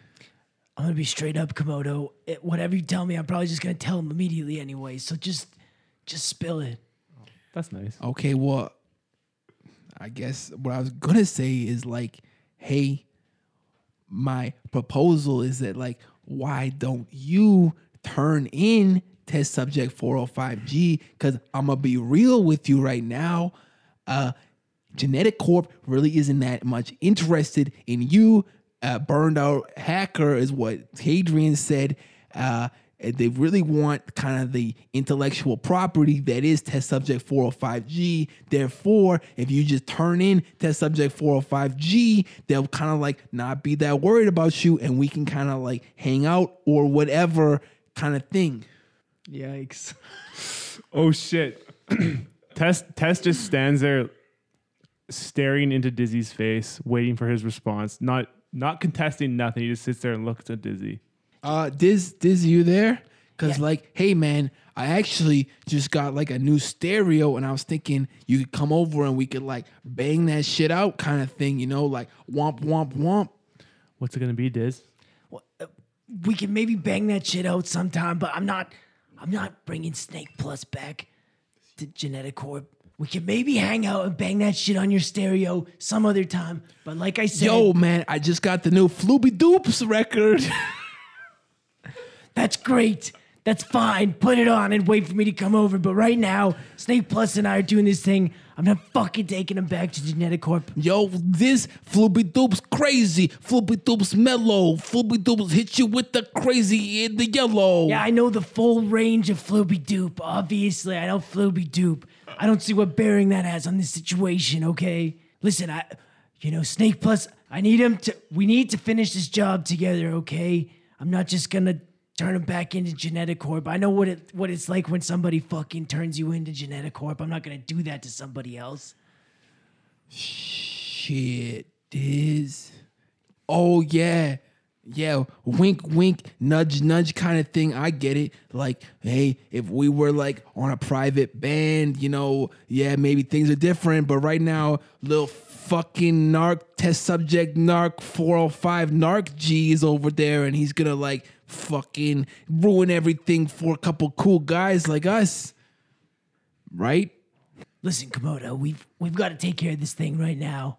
I'm gonna be straight up, Komodo. It, whatever you tell me, I'm probably just gonna tell him immediately anyway. So just just spill it.
That's nice.
Okay, well, I guess what I was gonna say is like, hey, my proposal is that like, why don't you turn in test subject 405G? Because I'm gonna be real with you right now. Uh, Genetic Corp really isn't that much interested in you. Uh, burned out hacker is what Hadrian said. Uh, they really want kind of the intellectual property that is test subject 405G. Therefore, if you just turn in test subject 405G, they'll kind of like not be that worried about you and we can kind of like hang out or whatever kind of thing.
Yikes.
Oh shit. Test Test just stands there staring into Dizzy's face, waiting for his response, not not contesting nothing. He just sits there and looks at Dizzy.
Uh, Diz, Diz, you there? Cause like, hey man, I actually just got like a new stereo, and I was thinking you could come over and we could like bang that shit out, kind of thing, you know, like womp womp womp.
What's it gonna be, Diz?
Well, uh, we can maybe bang that shit out sometime, but I'm not. I'm not bringing Snake Plus back to Genetic Corp. We can maybe hang out and bang that shit on your stereo some other time. But like I said,
Yo man, I just got the new Flooby Doops record.
that's great. That's fine. Put it on and wait for me to come over. But right now, Snake Plus and I are doing this thing. I'm not fucking taking him back to Genetic Corp.
Yo, this Floopy Doops crazy, Floopy Doops mellow, Floopy Doops hit you with the crazy in the yellow.
Yeah, I know the full range of Floopy Doop. Obviously, I know Floopy Doop. I don't see what bearing that has on this situation, okay? Listen, I, you know, Snake Plus, I need him to, we need to finish this job together, okay? I'm not just gonna turn him back into Genetic Corp. I know what it what it's like when somebody fucking turns you into Genetic Corp. I'm not gonna do that to somebody else.
Shit, Diz. Oh yeah. Yeah, wink, wink, nudge, nudge kind of thing. I get it. Like, hey, if we were like on a private band, you know, yeah, maybe things are different. But right now, little fucking narc test subject narc 405 narc G is over there and he's gonna like fucking ruin everything for a couple cool guys like us. Right?
Listen, Komodo, we've we've got to take care of this thing right now.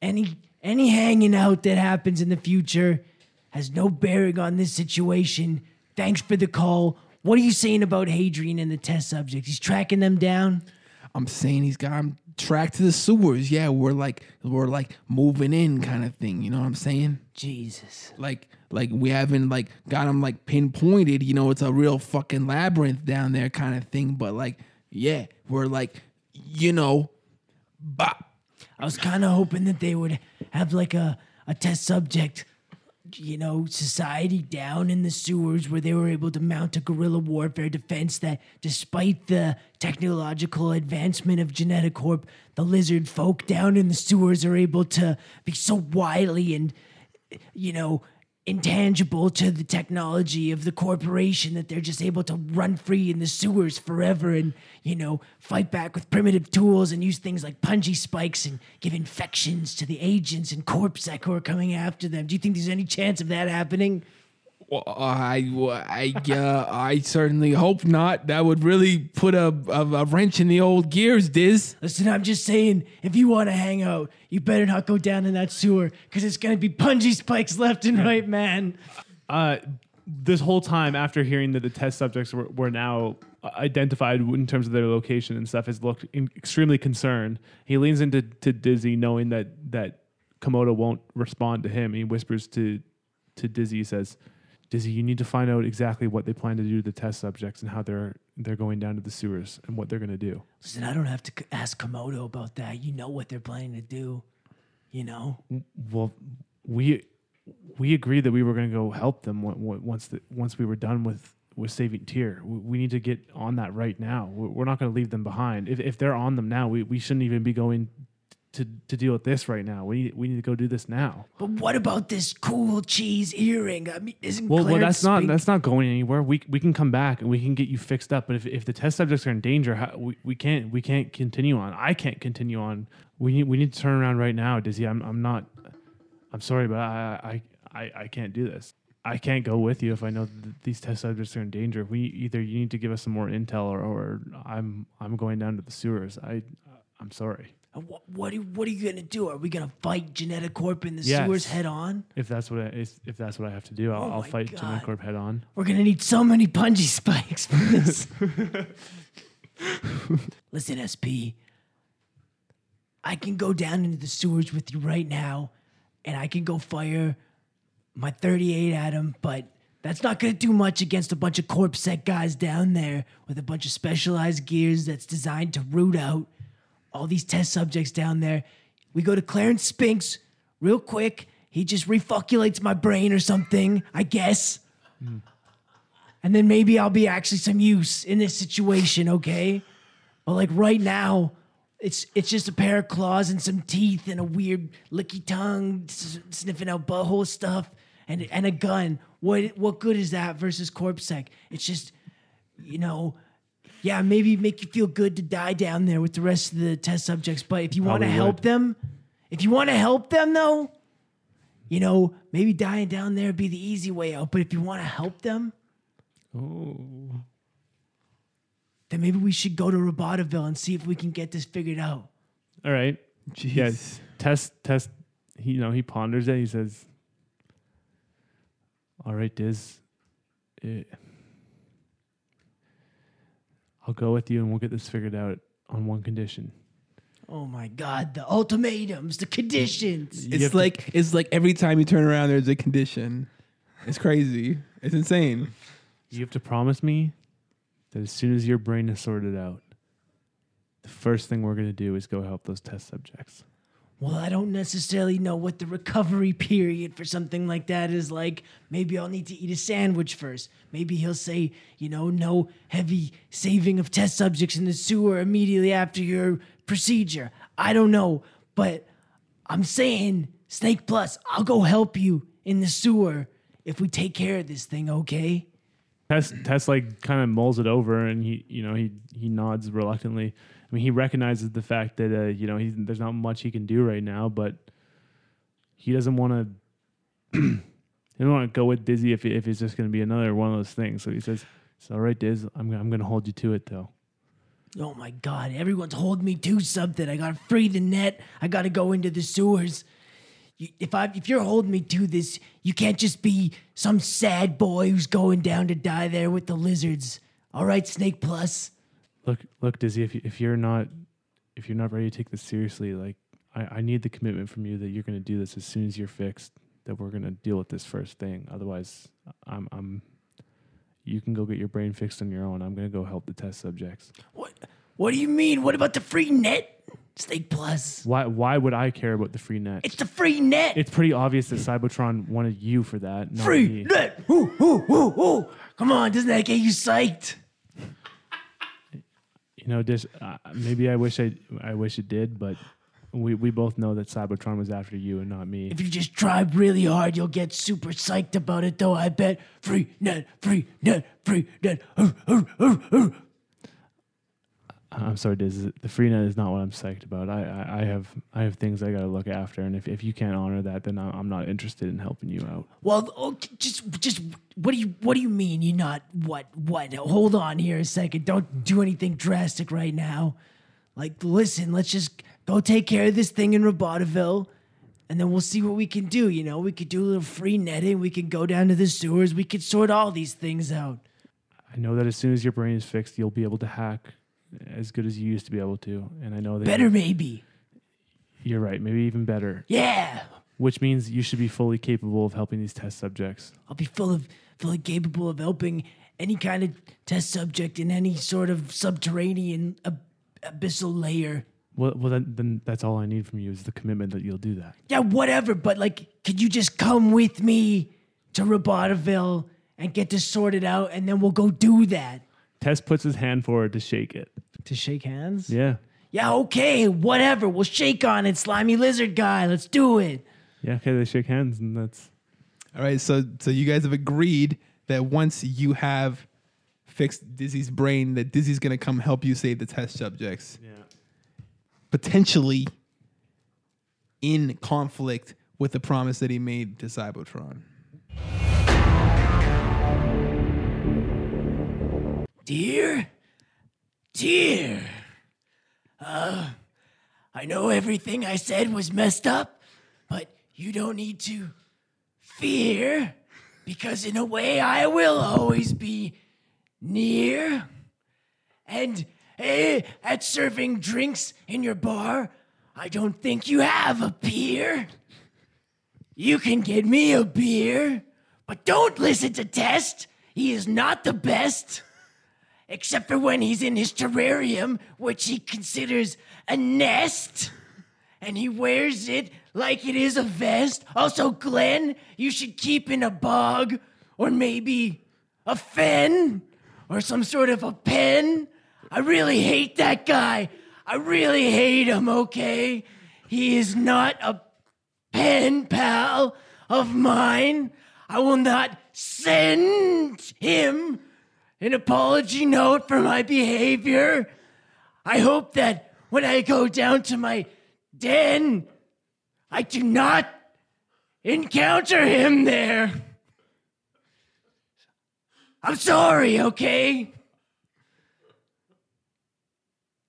Any any hanging out that happens in the future has no bearing on this situation. Thanks for the call. What are you saying about Hadrian and the test subject? He's tracking them down.
I'm saying he's got him tracked to the sewers. Yeah, we're like we're like moving in kind of thing. You know what I'm saying?
Jesus.
Like like we haven't like got them like pinpointed. You know, it's a real fucking labyrinth down there kind of thing. But like, yeah, we're like, you know, bop.
I was kind of hoping that they would have like a, a test subject, you know, society down in the sewers where they were able to mount a guerrilla warfare defense that, despite the technological advancement of genetic corp, the lizard folk down in the sewers are able to be so wily and, you know, intangible to the technology of the corporation that they're just able to run free in the sewers forever and you know fight back with primitive tools and use things like punji spikes and give infections to the agents and corpsec who are coming after them. Do you think there's any chance of that happening
Well, I, I, uh, I certainly hope not. That would really put a, a, a wrench in the old gears, Diz.
listen i'm just saying if you want to hang out you better not go down in that sewer because it's going to be punji spikes left and right man
uh, this whole time after hearing that the test subjects were, were now identified in terms of their location and stuff, has looked in, extremely concerned. He leans into to Dizzy, knowing that that Komodo won't respond to him. He whispers to to Dizzy, he says, "Dizzy, you need to find out exactly what they plan to do to the test subjects and how they're they're going down to the sewers and what they're going to do."
listen i don't have to ask komodo about that you know what they're planning to do you know
Well, we we agreed that we were going to go help them on- on- once the, once we were done with with saving Tyr. We, we need to get on that right now. We- We're not going to leave them behind. If if they're on them now, we, we shouldn't even be going to to deal with this right now. We need we need to go do this now.
But what about this cool cheese earring? I mean, isn't
Well, well, that's not
Spink-
that's not going anywhere. We we can come back and we can get you fixed up. But if, if the test subjects are in danger, how, we, we can't we can't continue on. I can't continue on. We need we need to turn around right now, Dizzy. I'm I'm not. I'm sorry, but I I I, I can't do this. I can't go with you if I know that these test subjects are in danger. We either you need to give us some more intel, or, or I'm I'm going down to the sewers. I I'm sorry.
And What, what, are, what are you gonna do? Are we gonna fight Genetic Corp in the
Yes.
sewers head on?
If that's what I, if if that's what I have to do, I'll,
Oh
I'll
my
fight
God.
Genecorp head on.
We're gonna need so many punji spikes for this. Listen, SP. I can go down into the sewers with you right now, and I can go fire my 38 at him, but that's not gonna do much against a bunch of corpsec guys down there with a bunch of specialized gears that's designed to root out all these test subjects down there. We go to Clarence Spinks real quick. He just refuculates my brain or something, I guess. And then maybe I'll be actually some use in this situation, okay? But like right now, it's it's just a pair of claws and some teeth and a weird licky tongue s- sniffing out butthole stuff and and a gun. What what good is that versus corpsec? It's just you know, yeah, maybe make you feel good to die down there with the rest of the test subjects. But if you want to help them, if you want to help them though, you know, maybe dying down there would be the easy way out. But if you want to help them,
Oh.
then maybe we should go to Robotiville and see if we can get this figured out.
All right.
Jeez.
Yeah, test test. He you know he ponders it. He says, "All right, Diz, eh, I'll go with you, and we'll get this figured out on one condition.
Oh my God, the ultimatums, the conditions.
You have
It's
to-
like it's like every time you turn around, there's a condition. It's crazy. It's insane.
you have to promise me that as soon as your brain is sorted out, the first thing we're gonna do is go help those test subjects."
Well, I don't necessarily know what the recovery period for something like that is like. Maybe I'll need to eat a sandwich first. Maybe he'll say, you know, no heavy saving of test subjects in the sewer immediately after your procedure. I don't know. But I'm saying, Snake Plus, I'll go help you in the sewer if we take care of this thing, okay?
Test Test like kind of mulls it over, and he you know he he nods reluctantly. Mean, he recognizes the fact that uh, you know he's, there's not much he can do right now, but he doesn't want to. he doesn't want to go with Dizzy if if it's just going to be another one of those things. So he says, "It's all right, Diz. I'm I'm going to hold you to it, though."
Oh my God, everyone's holding me to something. I gotta free the net. I gotta go into the sewers. You, if I if you're holding me to this, you can't just be some sad boy who's going down to die there with the lizards. All right, Snake Plus.
Look, look, Dizzy. If you, if you're not if you're not ready to take this seriously, like I, I need the commitment from you that you're going to do this as soon as you're fixed. That we're going to deal with this first thing. Otherwise, I'm I'm. You can go get your brain fixed on your own. I'm going to go help the test subjects.
What what do you mean? What about the free net? Snake Plus.
Why why would I care about the free net?
It's the free net.
It's pretty obvious that Cybertron wanted you for that.
Free
me.
net. Ooh, ooh, ooh, ooh. Come on, doesn't that get you psyched?
You know, just uh, maybe I wish I I wish it did, but we we both know that Cybertron was after you and not me.
If you just try really hard, you'll get super psyched about it, though. I bet. Free net, free net, free net.
I'm sorry, Diz. The free net is not what I'm psyched about. I, I, I have I have things I got to look after, and if, if you can't honor that, then I- I'm not interested in helping you out.
Well, okay, oh, just, just, what do you, what do you mean? You're not what, what? Hold on here a second. Don't do anything drastic right now. Like, listen, let's just go take care of this thing in Robotiville, and then we'll see what we can do. You know, we could do a little free netting. We could go down to the sewers. We could sort all these things out.
I know that as soon as your brain is fixed, you'll be able to hack as good as you used to be able to, and I know that
Better, maybe.
You're right, maybe even better.
Yeah.
Which means you should be fully capable of helping these test subjects.
I'll be full of fully capable of helping any kind of test subject in any sort of subterranean ab- abyssal layer.
Well, well, then, then that's all I need from you is the commitment that you'll do that.
Yeah, whatever, but like could you just come with me to Robotiville and get this sorted out and then we'll go do that?
Test puts his hand forward to shake it.
To shake hands?
Yeah,
Yeah, okay, whatever. We'll shake on it, slimy lizard guy. Let's do it.
yeah. Okay, they shake hands, and that's
All right, so so you guys have agreed that once you have fixed Dizzy's brain, that Dizzy's gonna come help you save the test subjects.
yeah.
Potentially in conflict with the promise that he made to Cybertron.
Dear, dear, uh, I know everything I said was messed up, but you don't need to fear, because in a way I will always be near. And eh, at serving drinks in your bar, I don't think you have a beer. You can get me a beer, but don't listen to Test. He is not the best except for when he's in his terrarium, which he considers a nest, and he wears it like it is a vest. Also, Glenn, you should keep in a bog, or maybe a fen, or some sort of a pen. I really hate that guy. I really hate him, okay? He is not a pen pal of mine. I will not send him an apology note for my behavior. I hope that when I go down to my den, I do not encounter him there. I'm sorry, okay?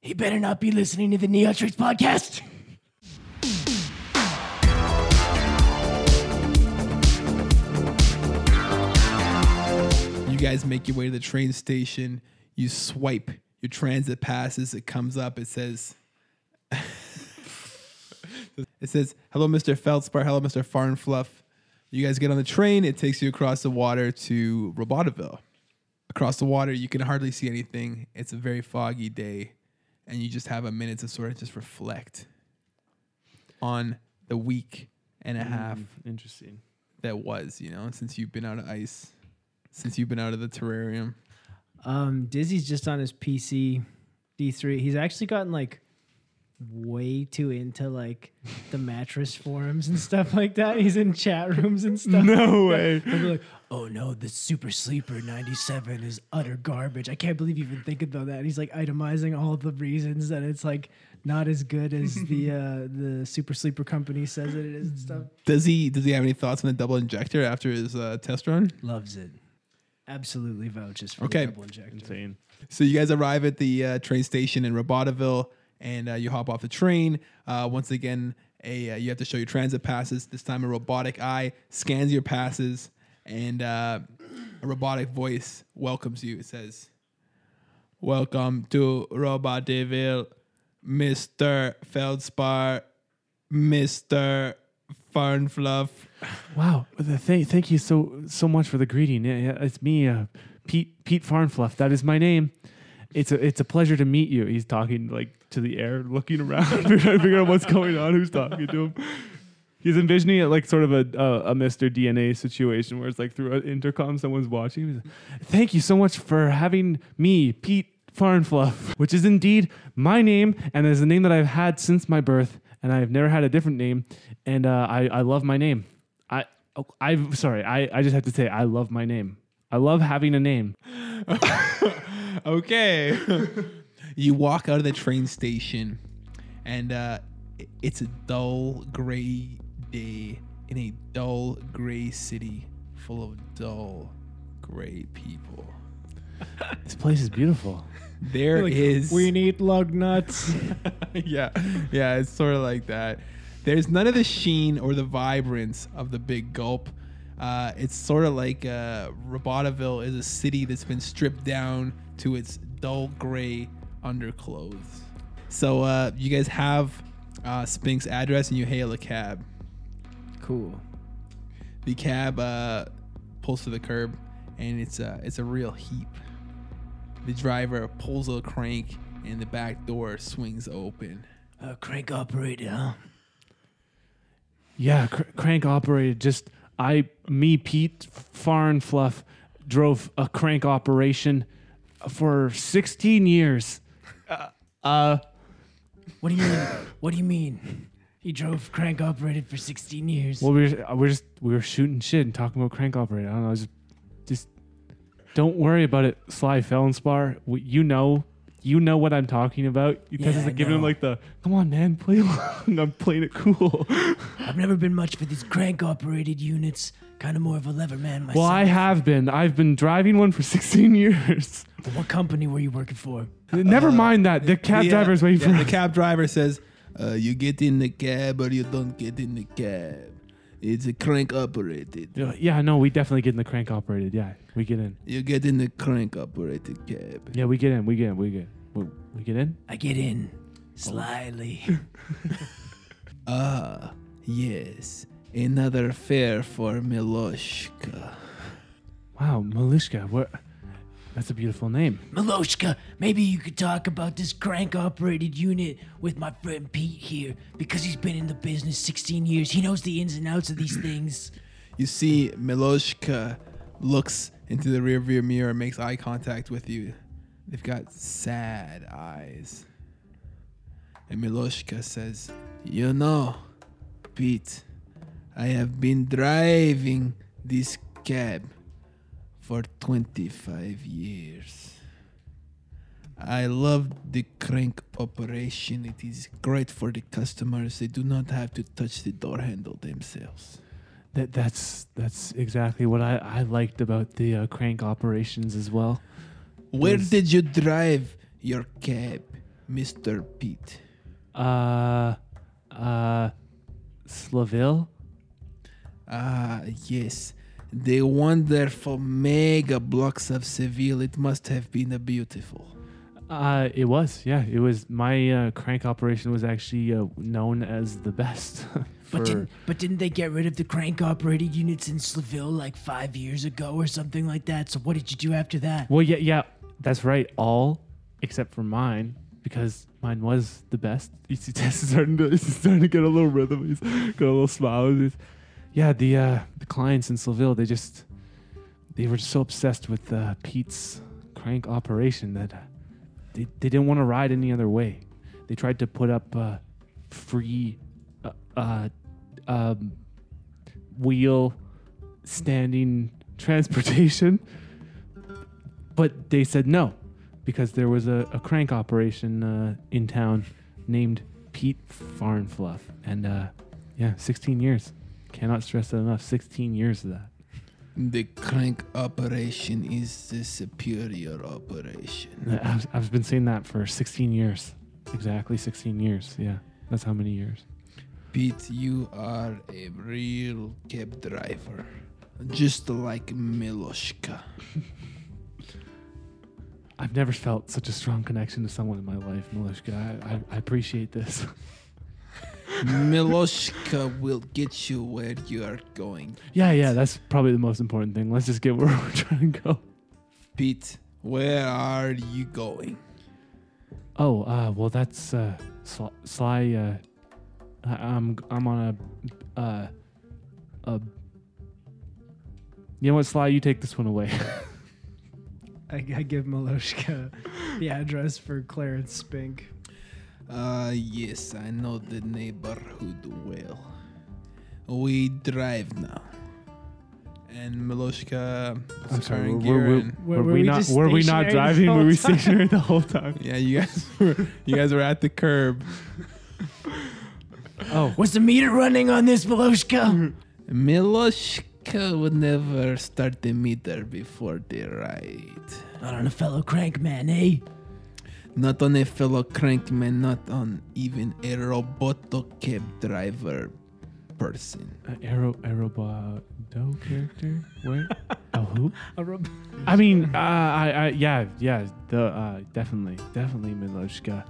He better not be listening to the Neo Neotrix podcast.
You guys make your way to the train station. You swipe your transit passes. It comes up. It says, "It says, hello, Mr. Feldspar. Hello, Mr. Farnfluff." You guys get on the train. It takes you across the water to Robotiville. Across the water, you can hardly see anything. It's a very foggy day, and you just have a minute to sort of just reflect on the week and a hmm, half
Interesting.
that was. You know, since you've been out of ice, since you've been out of the terrarium.
Um, Dizzy's just on his PC D3. He's actually gotten like way too into like the mattress forums and stuff like that. He's in chat rooms and stuff.
No way.
And like, oh no, the Super Sleeper 97 is utter garbage. I can't believe you even think about that. He's like itemizing all the reasons that it's like not as good as the uh, the Super Sleeper company says it is and stuff.
Does he does he have any thoughts on the double injector after his uh, test run?
Loves it. Absolutely vouches for
Okay.
the double injector.
Insane.
So you guys arrive at the uh, train station in Robotiville, and uh, you hop off the train. Uh, once again, a uh, you have to show your transit passes. This time, a robotic eye scans your passes, and uh, a robotic voice welcomes you. It says, "Welcome to Robotiville, Mister Feldspar, Mister Farnfluff."
Wow. The th- thank you so so much for the greeting. It's me, uh, Pete Pete Farnfluff. That is my name. it's a it's a pleasure to meet you. He's talking like to the air, looking around, figure out what's going on, who's talking to him. He's envisioning it like sort of a a, a Mr. DNA situation where it's like through an intercom, someone's watching. Like, Thank you so much for having me, Pete Farnfluff, which is indeed my name and is a name that I've had since my birth, and I've never had a different name, and uh, I I love my name. I I'm sorry. I I just have to say I love my name. I love having a name.
okay. you walk out of the train station, and uh, it's a dull gray day in a dull gray city full of dull gray people.
This place is beautiful.
There is.
We need lug nuts.
yeah, yeah, it's sort of like that. There's none of the sheen or the vibrance of the big gulp. Uh, it's sort of like uh, Robotiville is a city that's been stripped down to its dull gray underclothes. So uh, you guys have uh, Spink's address and you hail a cab.
cool.
The cab uh, pulls to the curb, and it's a it's a real heap. The driver pulls a crank, and the back door swings open.
Uh, crank operator, huh?
Yeah, cr- crank operated. Just I, me, Pete Far and Fluff, drove a crank operation for 16 years. Uh, uh,
What do you mean? what do you mean? He drove crank operated for 16 years.
well, we were, we were just we were shooting shit and talking about crank operated. I don't know. Just, just don't worry about it, Sly Fellenspar. We, you know, you know what I'm talking about. You guys
Yeah,
are
I
giving him
know.
like the come on, man, play along. I'm playing it cool.
I've never been much for these crank operated units. Kind of more of a lever man myself.
well, I have been. I've been driving one for 16 years.
What company were you working for?
Never mind that. The cab
Yeah,
driver's waiting
yeah,
for
the cab driver says, uh, "You get in the cab or you don't get in the cab. It's a crank operated.
Yeah, no, we definitely get in the crank operated. Yeah, we get in.
You get in the crank operated cab.
Yeah, we get in. We get in. We get. We, we get in.
I get in slyly.
Ah, yes, another fare for Miloshka.
Wow, Malishka. What? That's a beautiful name.
Miloshka, maybe you could talk about this crank operated unit with my friend Pete here because he's been in the business 16 years. He knows the ins and outs of these things.
You see, Miloshka looks into the rearview mirror and makes eye contact with you. They've got sad eyes. And Miloshka says, You know, Pete, I have been driving this cab for 25 years. I love the crank operation. It is great for the customers. They do not have to touch the door handle themselves.
That that's that's exactly what I, I liked about the uh, crank operations as well.
Where
was-
did you drive your cab, Mr. Pete?
Uh, uh, Slaville.
Ah, yes. The wonderful mega blocks of Seville. It must have been a beautiful.
Uh, it was. Yeah, it was. My uh, crank operation was actually uh, known as the best. for,
But didn't, but didn't they get rid of the crank operated units in Seville like five years ago or something like that? So what did you do after that?
Well, yeah, yeah, that's right. All except for mine, because mine was the best. You see, Test is starting to he's starting to get a little rhythm. He's got a little smile. He's- yeah, the uh, the clients in Seville, they just they were so obsessed with uh, Pete's crank operation that they they didn't want to ride any other way. They tried to put up uh, free uh, uh, um, wheel standing transportation but they said no because there was a, a crank operation uh, in town named Pete Farnfluff, and yeah, 16 years. Cannot stress that enough. 16 years of that.
The crank operation is the superior operation.
I've, I've been saying that for 16 years. Exactly 16 years. Yeah, that's how many years.
Pete, you are a real cab driver. Just like Miloshka.
I've never felt such a strong connection to someone in my life, Milishka. I, I, I appreciate this.
Miloshka will get you where you are going.
yeah, yeah, that's probably the most important thing. Let's just get where we're trying to go.
Pete, Where are you going?
Oh, uh, well, that's uh, Sly. Sly uh, I, I'm I'm on a uh, a. You know what, Sly? You take this one away.
I, I give Maloshka the address for Clarence Spink.
Uh, yes, I know the neighborhood well. We drive now. And Miloshka
I'm sorry.
in
Were, were, were,
Were- were
we
we
not? Were we not driving? Were we
time?
stationary the whole time?
yeah, you guys were you guys were at the curb.
Oh,
Was the meter running on this, Maloshka?
Miloshka would never start the meter before the ride.
Not on a fellow crank man, eh?
Not on a fellow crankman, not on even a roboto cab driver person.
uh, Aero Aerobo character? Where? oh, who?
A rob-
I mean, uh, I, I, yeah, yeah, the, uh, definitely, definitely Miloshka.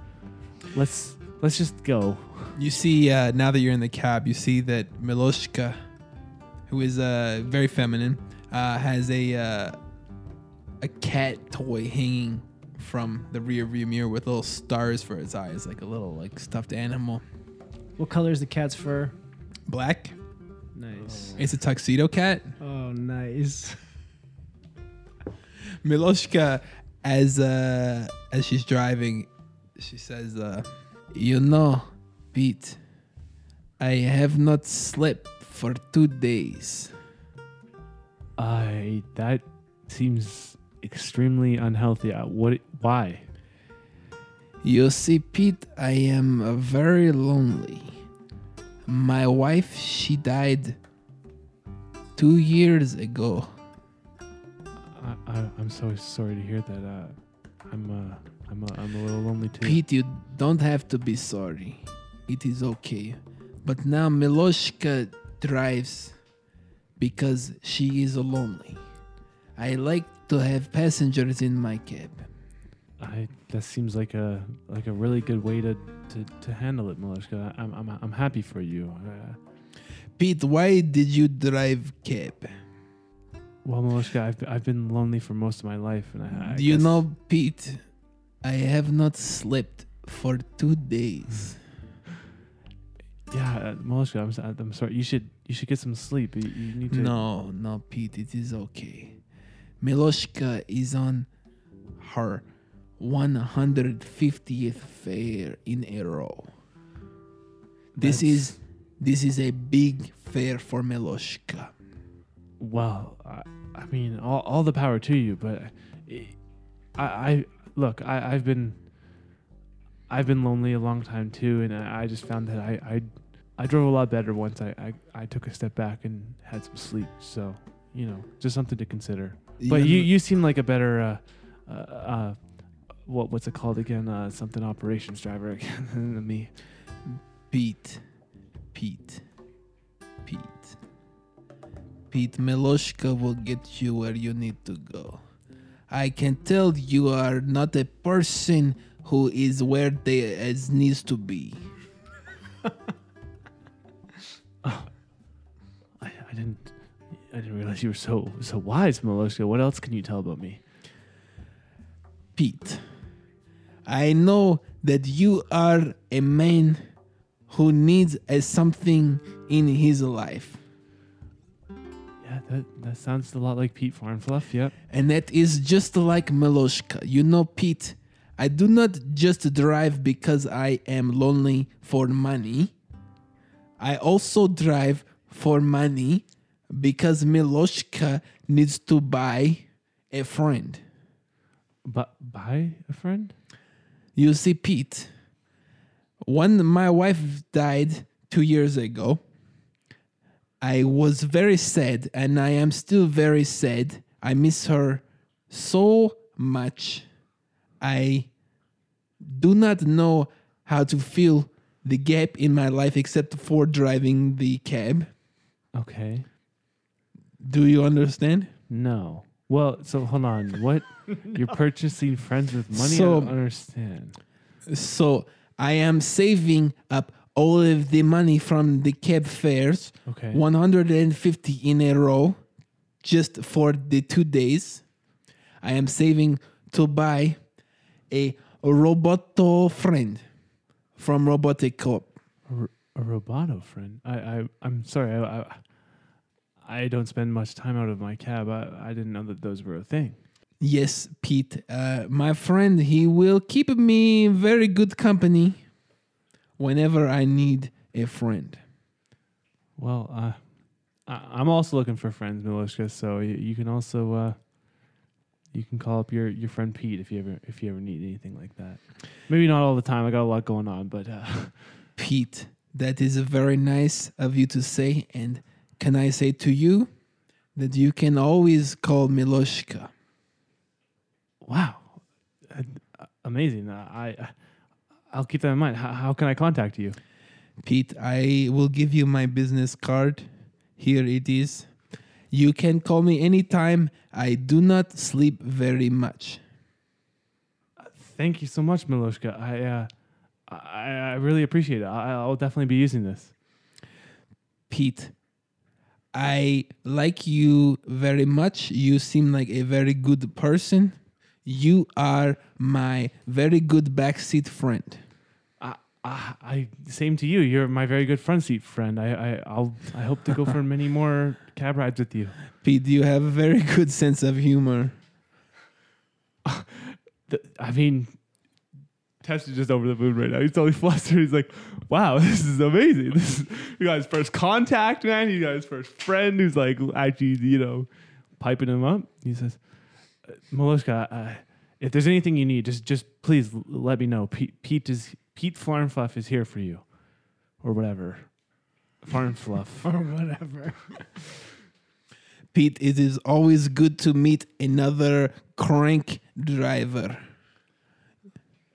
Let's let's just go.
You see, uh, now that you're in the cab, you see that Miloshka, who is uh, very feminine, uh, has a uh, a cat toy hanging from the rear view mirror with little stars for its eyes, like a little like stuffed animal.
what color is the cat's fur?
Black.
Nice.
It's a tuxedo cat.
Oh, nice.
Miloshka, as uh, as she's driving, she says, uh, "You know, Pete, I have not slept for two days."
I that seems extremely unhealthy. Uh, what? Why?
You see, Pete, I am uh, very lonely. My wife, she died two years ago.
I, I, I'm so sorry to hear that. Uh, I'm uh, I'm uh, I'm a little lonely too.
Pete, you don't have to be sorry. It is okay. But now Miloshka drives because she is lonely. I like to have passengers in my cab.
I that seems like a like a really good way to to, to handle it, Milishka. I'm I'm I'm happy for you. Uh,
Pete, why did you drive cab?
well, Milishka, I've I've been lonely for most of my life, and I, I
Do you know, Pete? I have not slept for two days.
Yeah, uh, Milishka, I'm I'm sorry. You should you should get some sleep. You, you need to.
No, no, Pete, it is okay. Miloshka is on her 150th fare in a row. This
That's-
is this is a big fare for Miloshka.
Well, I, I mean, all, all the power to you, but I, I look, I, I've been, I've been lonely a long time too, and I, I just found that I, I, I drove a lot better once I, I, I took a step back and had some sleep. So, you know, just something to consider. But you, you seem like a better, uh, uh, uh what, what's it called again? Uh, something operations driver again than me.
Pete, Pete, Pete. Pete, Meloshka will get you where you need to go. I can tell you are not a person who is where they as needs to be.
oh, I, I didn't, I didn't realize you were so, so wise, Miloshka. What else can you tell about me?
Pete, I know that you are a man who needs a something in his life.
Yeah, that, that sounds a lot like Pete Farnfluff. Yep.
And that is just like Miloshka. You know, Pete, I do not just drive because I am lonely for money. I also drive for money because Miloshka needs to buy a friend.
But buy a friend?
You see, Pete, when my wife died two years ago, I was very sad, and I am still very sad. I miss her so much. I do not know how to fill the gap in my life except for driving the cab.
Okay.
Do you understand?
No. Well, so hold on. What? You're purchasing friends with money?
So-
I don't understand.
So I am saving up all of the money from the cab fares.
Okay.
150 in a row just for the two days. I am saving to buy a Roboto friend from Robotic Corp.
A roboto friend. I, I I'm sorry. I, I I don't spend much time out of my cab. I, I didn't know that those were a thing.
Yes, Pete. Uh, my friend, he will keep me very good company whenever I need a friend.
Well, uh, I, I'm also looking for friends, Miloshka. So you, you can also uh, you can call up your, your friend Pete if you ever if you ever need anything like that. Maybe not all the time. I got a lot going on, but uh,
Pete, that is very nice of you to say. And can I say to you that you can always call Miloshka?
wow, Uh, amazing. Uh, I I- I'll keep that in mind. How, how can I contact you?
Pete, I will give you my business card. Here it is. You can call me anytime. I do not sleep very much.
Thank you so much, Miloshka. I uh, I, I really appreciate it. I, I'll definitely be using this.
Pete, I like you very much. You seem like a very good person. You are my very good backseat friend.
I, I, I same to you. You're my very good front seat friend. I, I I'll I hope to go for many more cab rides with you.
Pete, you have a very good sense of humor.
The, I mean, Test is just over the moon right now. He's totally flustered. He's like, "Wow, this is amazing! This is you guys' first contact, man. You guys' first friend who's like actually, you know, piping him up." He says, uh, uh, if there's anything you need, just just please l- let me know. Pete, Pete is Pete Flarnfluff is here for you, or whatever. Farnfluff.
or whatever.
Pete, it is always good to meet another crank driver.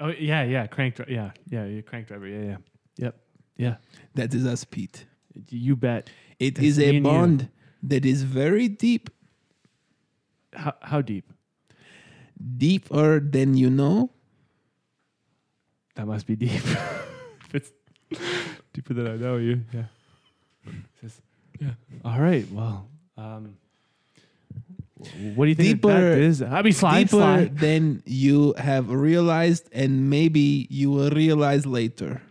Oh yeah, yeah, crank. Dri- yeah, yeah, yeah, crank driver. Yeah, yeah, yep, yeah.
That is us, Pete.
You bet.
It
That's
is a
and you.
bond that is very deep,
How how deep?
deeper than you know.
That must be deep. if it's deeper than I know you, yeah. Says, yeah. All right. Well, um, what do you think
Deeper-
that is? I mean, slide,
deeper
slide.
than you have realized, and maybe you will realize later.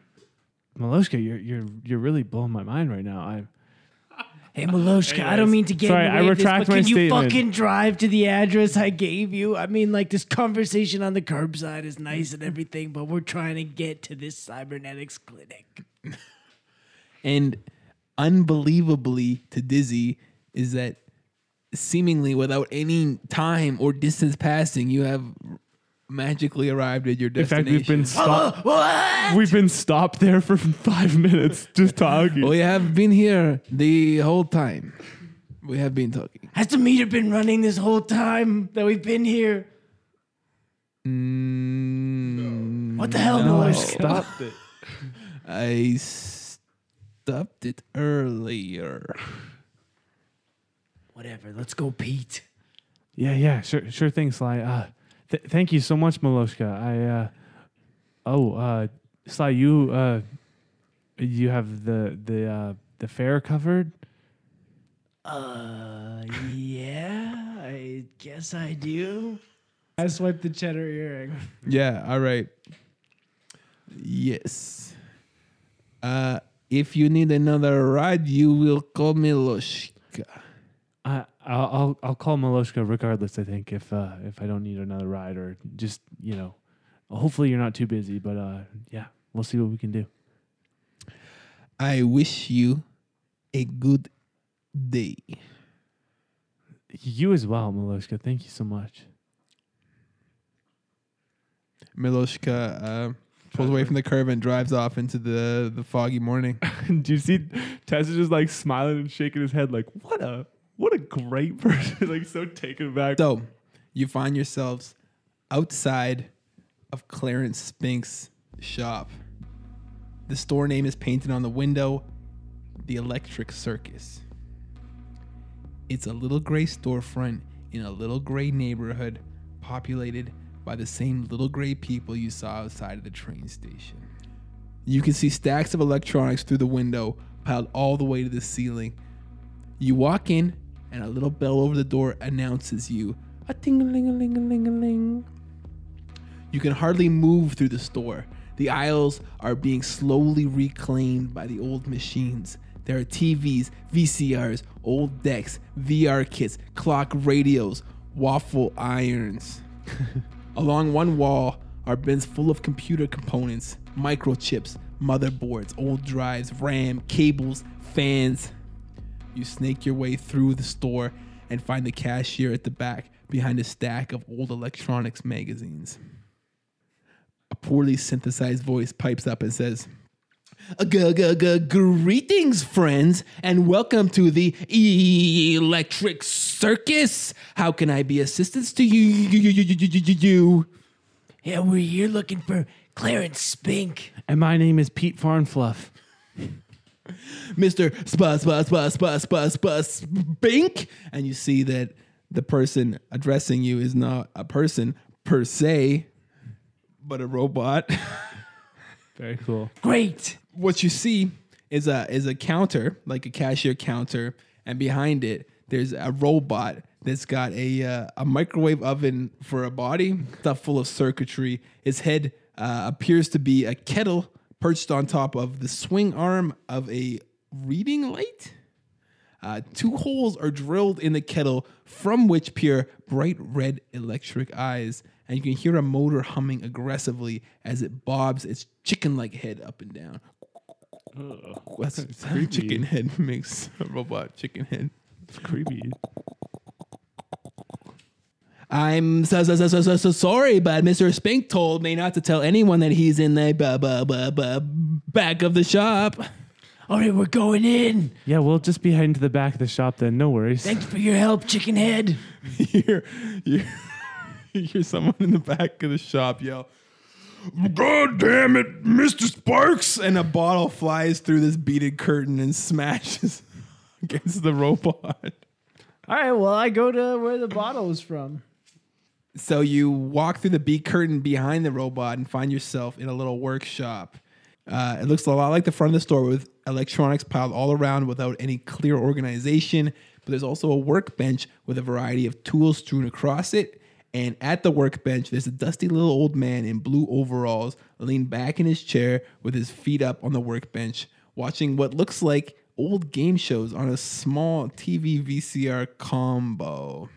Miloshka, you're you're you're really blowing my mind right now. I
Hey Maloshka, I don't mean to get
sorry,
in the
I
way of this,
retract
but
my
can you
statement.
fucking drive to the address I gave you? I mean, like this conversation on the curbside is nice and everything, but we're trying to get to this cybernetics clinic.
And unbelievably to Dizzy is that seemingly without any time or distance passing, you have magically arrived at your destination.
in fact,
destination.
we've been stopped.
What?
we've been stopped there for five minutes just talking.
we have been here the whole time. We have been talking.
Has the meter been running this whole time that we've been here?
Mm,
What the hell,
no.
I
stopped it.
I stopped it earlier.
Whatever. Let's go, Pete.
Yeah, yeah, sure, sure thing, Sly. Uh, th- thank you so much, Miloshka. I, uh, oh, uh, Sly, you, uh, you have the the uh, the fare covered.
Uh, yeah, I guess I do. I swiped the cheddar earring.
Yeah, all right. Yes. Uh, if you need another ride, you will call me Loshka.
I, I'll, I'll call Miloshka regardless. I think if uh, if I don't need another ride or just you know, hopefully you're not too busy. But uh, yeah, we'll see what we can do.
I wish you a good day.
You as well, Miloshka. Thank you so much.
Miloshka uh, pulls away from the curb and drives off into the, the foggy morning.
Do you see Tessa just like smiling and shaking his head like what a what a great person like so taken aback.
So, you find yourselves outside of Clarence Spink's shop. The store name is painted on the window The Electric Circus. It's a little gray storefront in a little gray neighborhood populated by the same little gray people you saw outside of the train station. You can see stacks of electronics through the window piled all the way to the ceiling. You walk in, and a little bell over the door announces you a ting a ling a ling a ling a ling. You can hardly move through the store. The aisles are being slowly reclaimed by the old machines. There are TVs, VCRs, old decks, VR kits, clock radios, waffle irons. Along one wall are bins full of computer components, microchips, motherboards, old drives, RAM, cables, fans. You snake your way through the store and find the cashier at the back behind a stack of old electronics magazines. A poorly synthesized voice pipes up and says, Greetings, friends, and welcome to the Electric Circus. How can I be assistance to you? you?
Yeah, we're here looking for Clarence Spink.
And my name is Pete Farnfluff.
Mr. Spus, Spus, Spus, Spus, Spus, Spus, Bink. And you see that the person addressing you is not a person per se, but a robot.
Very cool.
Great.
what you see is a is a counter, like a cashier counter, and behind it there's a robot that's got a uh, a microwave oven for a body, stuffed full of circuitry. Its head uh, appears to be a kettle perched on top of the swing arm of a reading light. Uh, two holes are drilled in the kettle from which peer bright red electric eyes, and you can hear a motor humming aggressively as it bobs its chicken like head up and down. That's
It's
how
creepy.
chicken head makes a robot chicken head.
It's creepy.
I'm so, so, so, so, so, so sorry, but Mr. Spink told me not to tell anyone that he's in the bu- bu- bu- bu- back of the shop.
All right, we're going in.
Yeah, we'll just be heading to the back of the shop then. No worries.
Thanks for your help, Chicken Head.
you hear, you you hear someone in the back of the shop yell, God damn it, Mr. Sparks! And a bottle flies through this beaded curtain and smashes against the robot.
All right, well, I go to where the bottle was from.
So you walk through the bead curtain behind the robot and find yourself in a little workshop. Uh, it looks a lot like the front of the store with electronics piled all around without any clear organization. But there's also a workbench with a variety of tools strewn across it. And at the workbench, there's a dusty little old man in blue overalls leaned back in his chair with his feet up on the workbench, watching what looks like old game shows on a small TV VCR combo.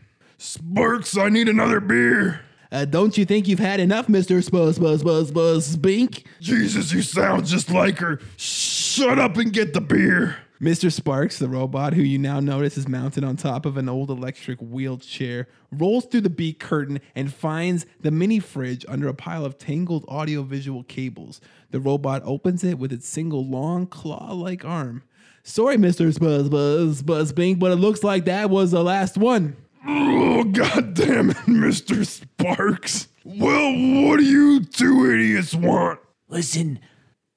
Sparks, I need another beer. Uh, don't you think you've had enough, Mister Spuzz Buzz Buzz Buzz Spink? Jesus, you sound just like her. Shut up and get the beer. Mr. Sparks, the robot who you now notice is mounted on top of an old electric wheelchair, rolls through the beak curtain and finds the mini fridge under a pile of tangled audiovisual cables. The robot opens it with its single long claw like arm. Sorry, Mr. Buzz Buzz Buzz Bink, but it looks like that was the last one. Oh, God damn it, Mr. Sparks. Well, what do you two idiots want?
Listen,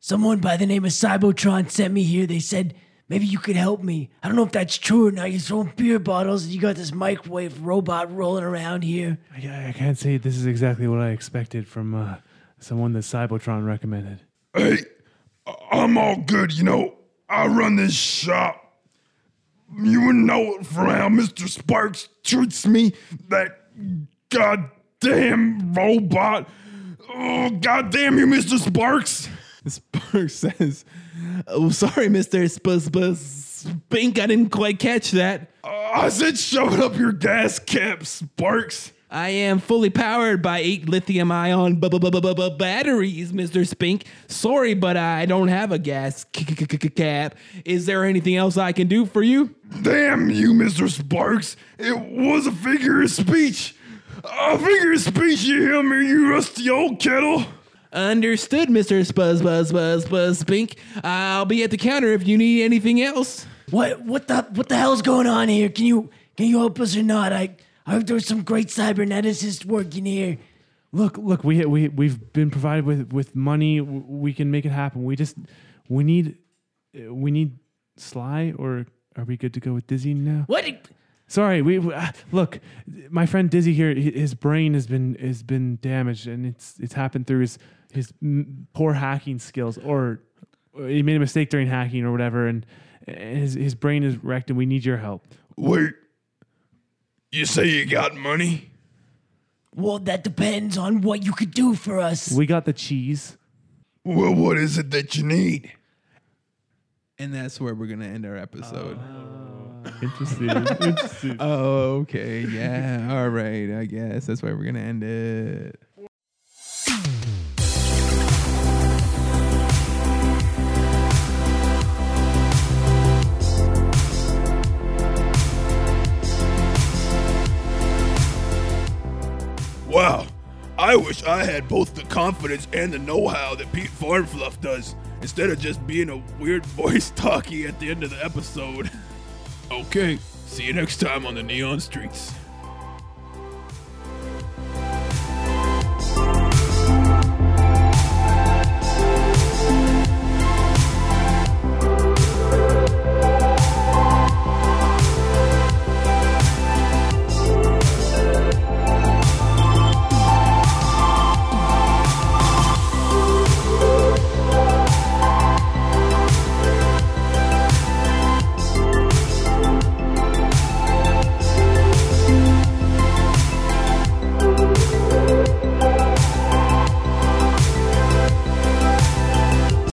someone by the name of Cybotron sent me here. They said maybe you could help me. I don't know if that's true or not. You're throwing beer bottles and you got this microwave robot rolling around here.
I, I can't say this is exactly what I expected from uh, someone that Cybotron recommended.
Hey, I- I'm all good. You know, I run this shop. You wouldn't know it from how Mr. Sparks treats me. That goddamn robot. Oh, goddamn you, Mr. Sparks.
Sparks says, Oh, sorry, Mr. Buzz Spink. I didn't quite catch that.
Uh, I said it up your gas cap, Sparks.
I am fully powered by eight lithium ion b- b- b- b- b- batteries, Mr. Spink. Sorry, but I don't have a gas c- c- c- cap. Is there anything else I can do for you?
Damn you, Mr. Sparks. It was a figure of speech. A figure of speech, you hear me, you rusty old kettle?
Understood, Mr. Spuzz Buzz Buzz Buzz Spink. I'll be at the counter if you need anything else.
What what the what the hell's going on here? Can you can you help us or not? I I heard there's some great cyberneticists working here.
Look, look, we we we've been provided with with money. We can make it happen. We just we need uh, we need Sly, or are we good to go with Dizzy now?
What?
Sorry, we we- uh, look. My friend Dizzy here, his brain has been has been damaged, and it's it's happened through his his poor hacking skills, or or he made a mistake during hacking or whatever, and and his his brain is wrecked, and we need your help.
Wait. You say you got money?
Well, that depends on what you could do for us.
We got the cheese.
Well, what is it that you need?
And that's where we're gonna end our episode. Oh.
Interesting. Interesting.
oh, okay. Yeah. All right. I guess that's where we're gonna end it.
Wow, I wish I had both the confidence and the know-how that Pete Farnfluff does, instead of just being a weird voice talkie at the end of the episode. Okay, see you next time on the Neon Streets.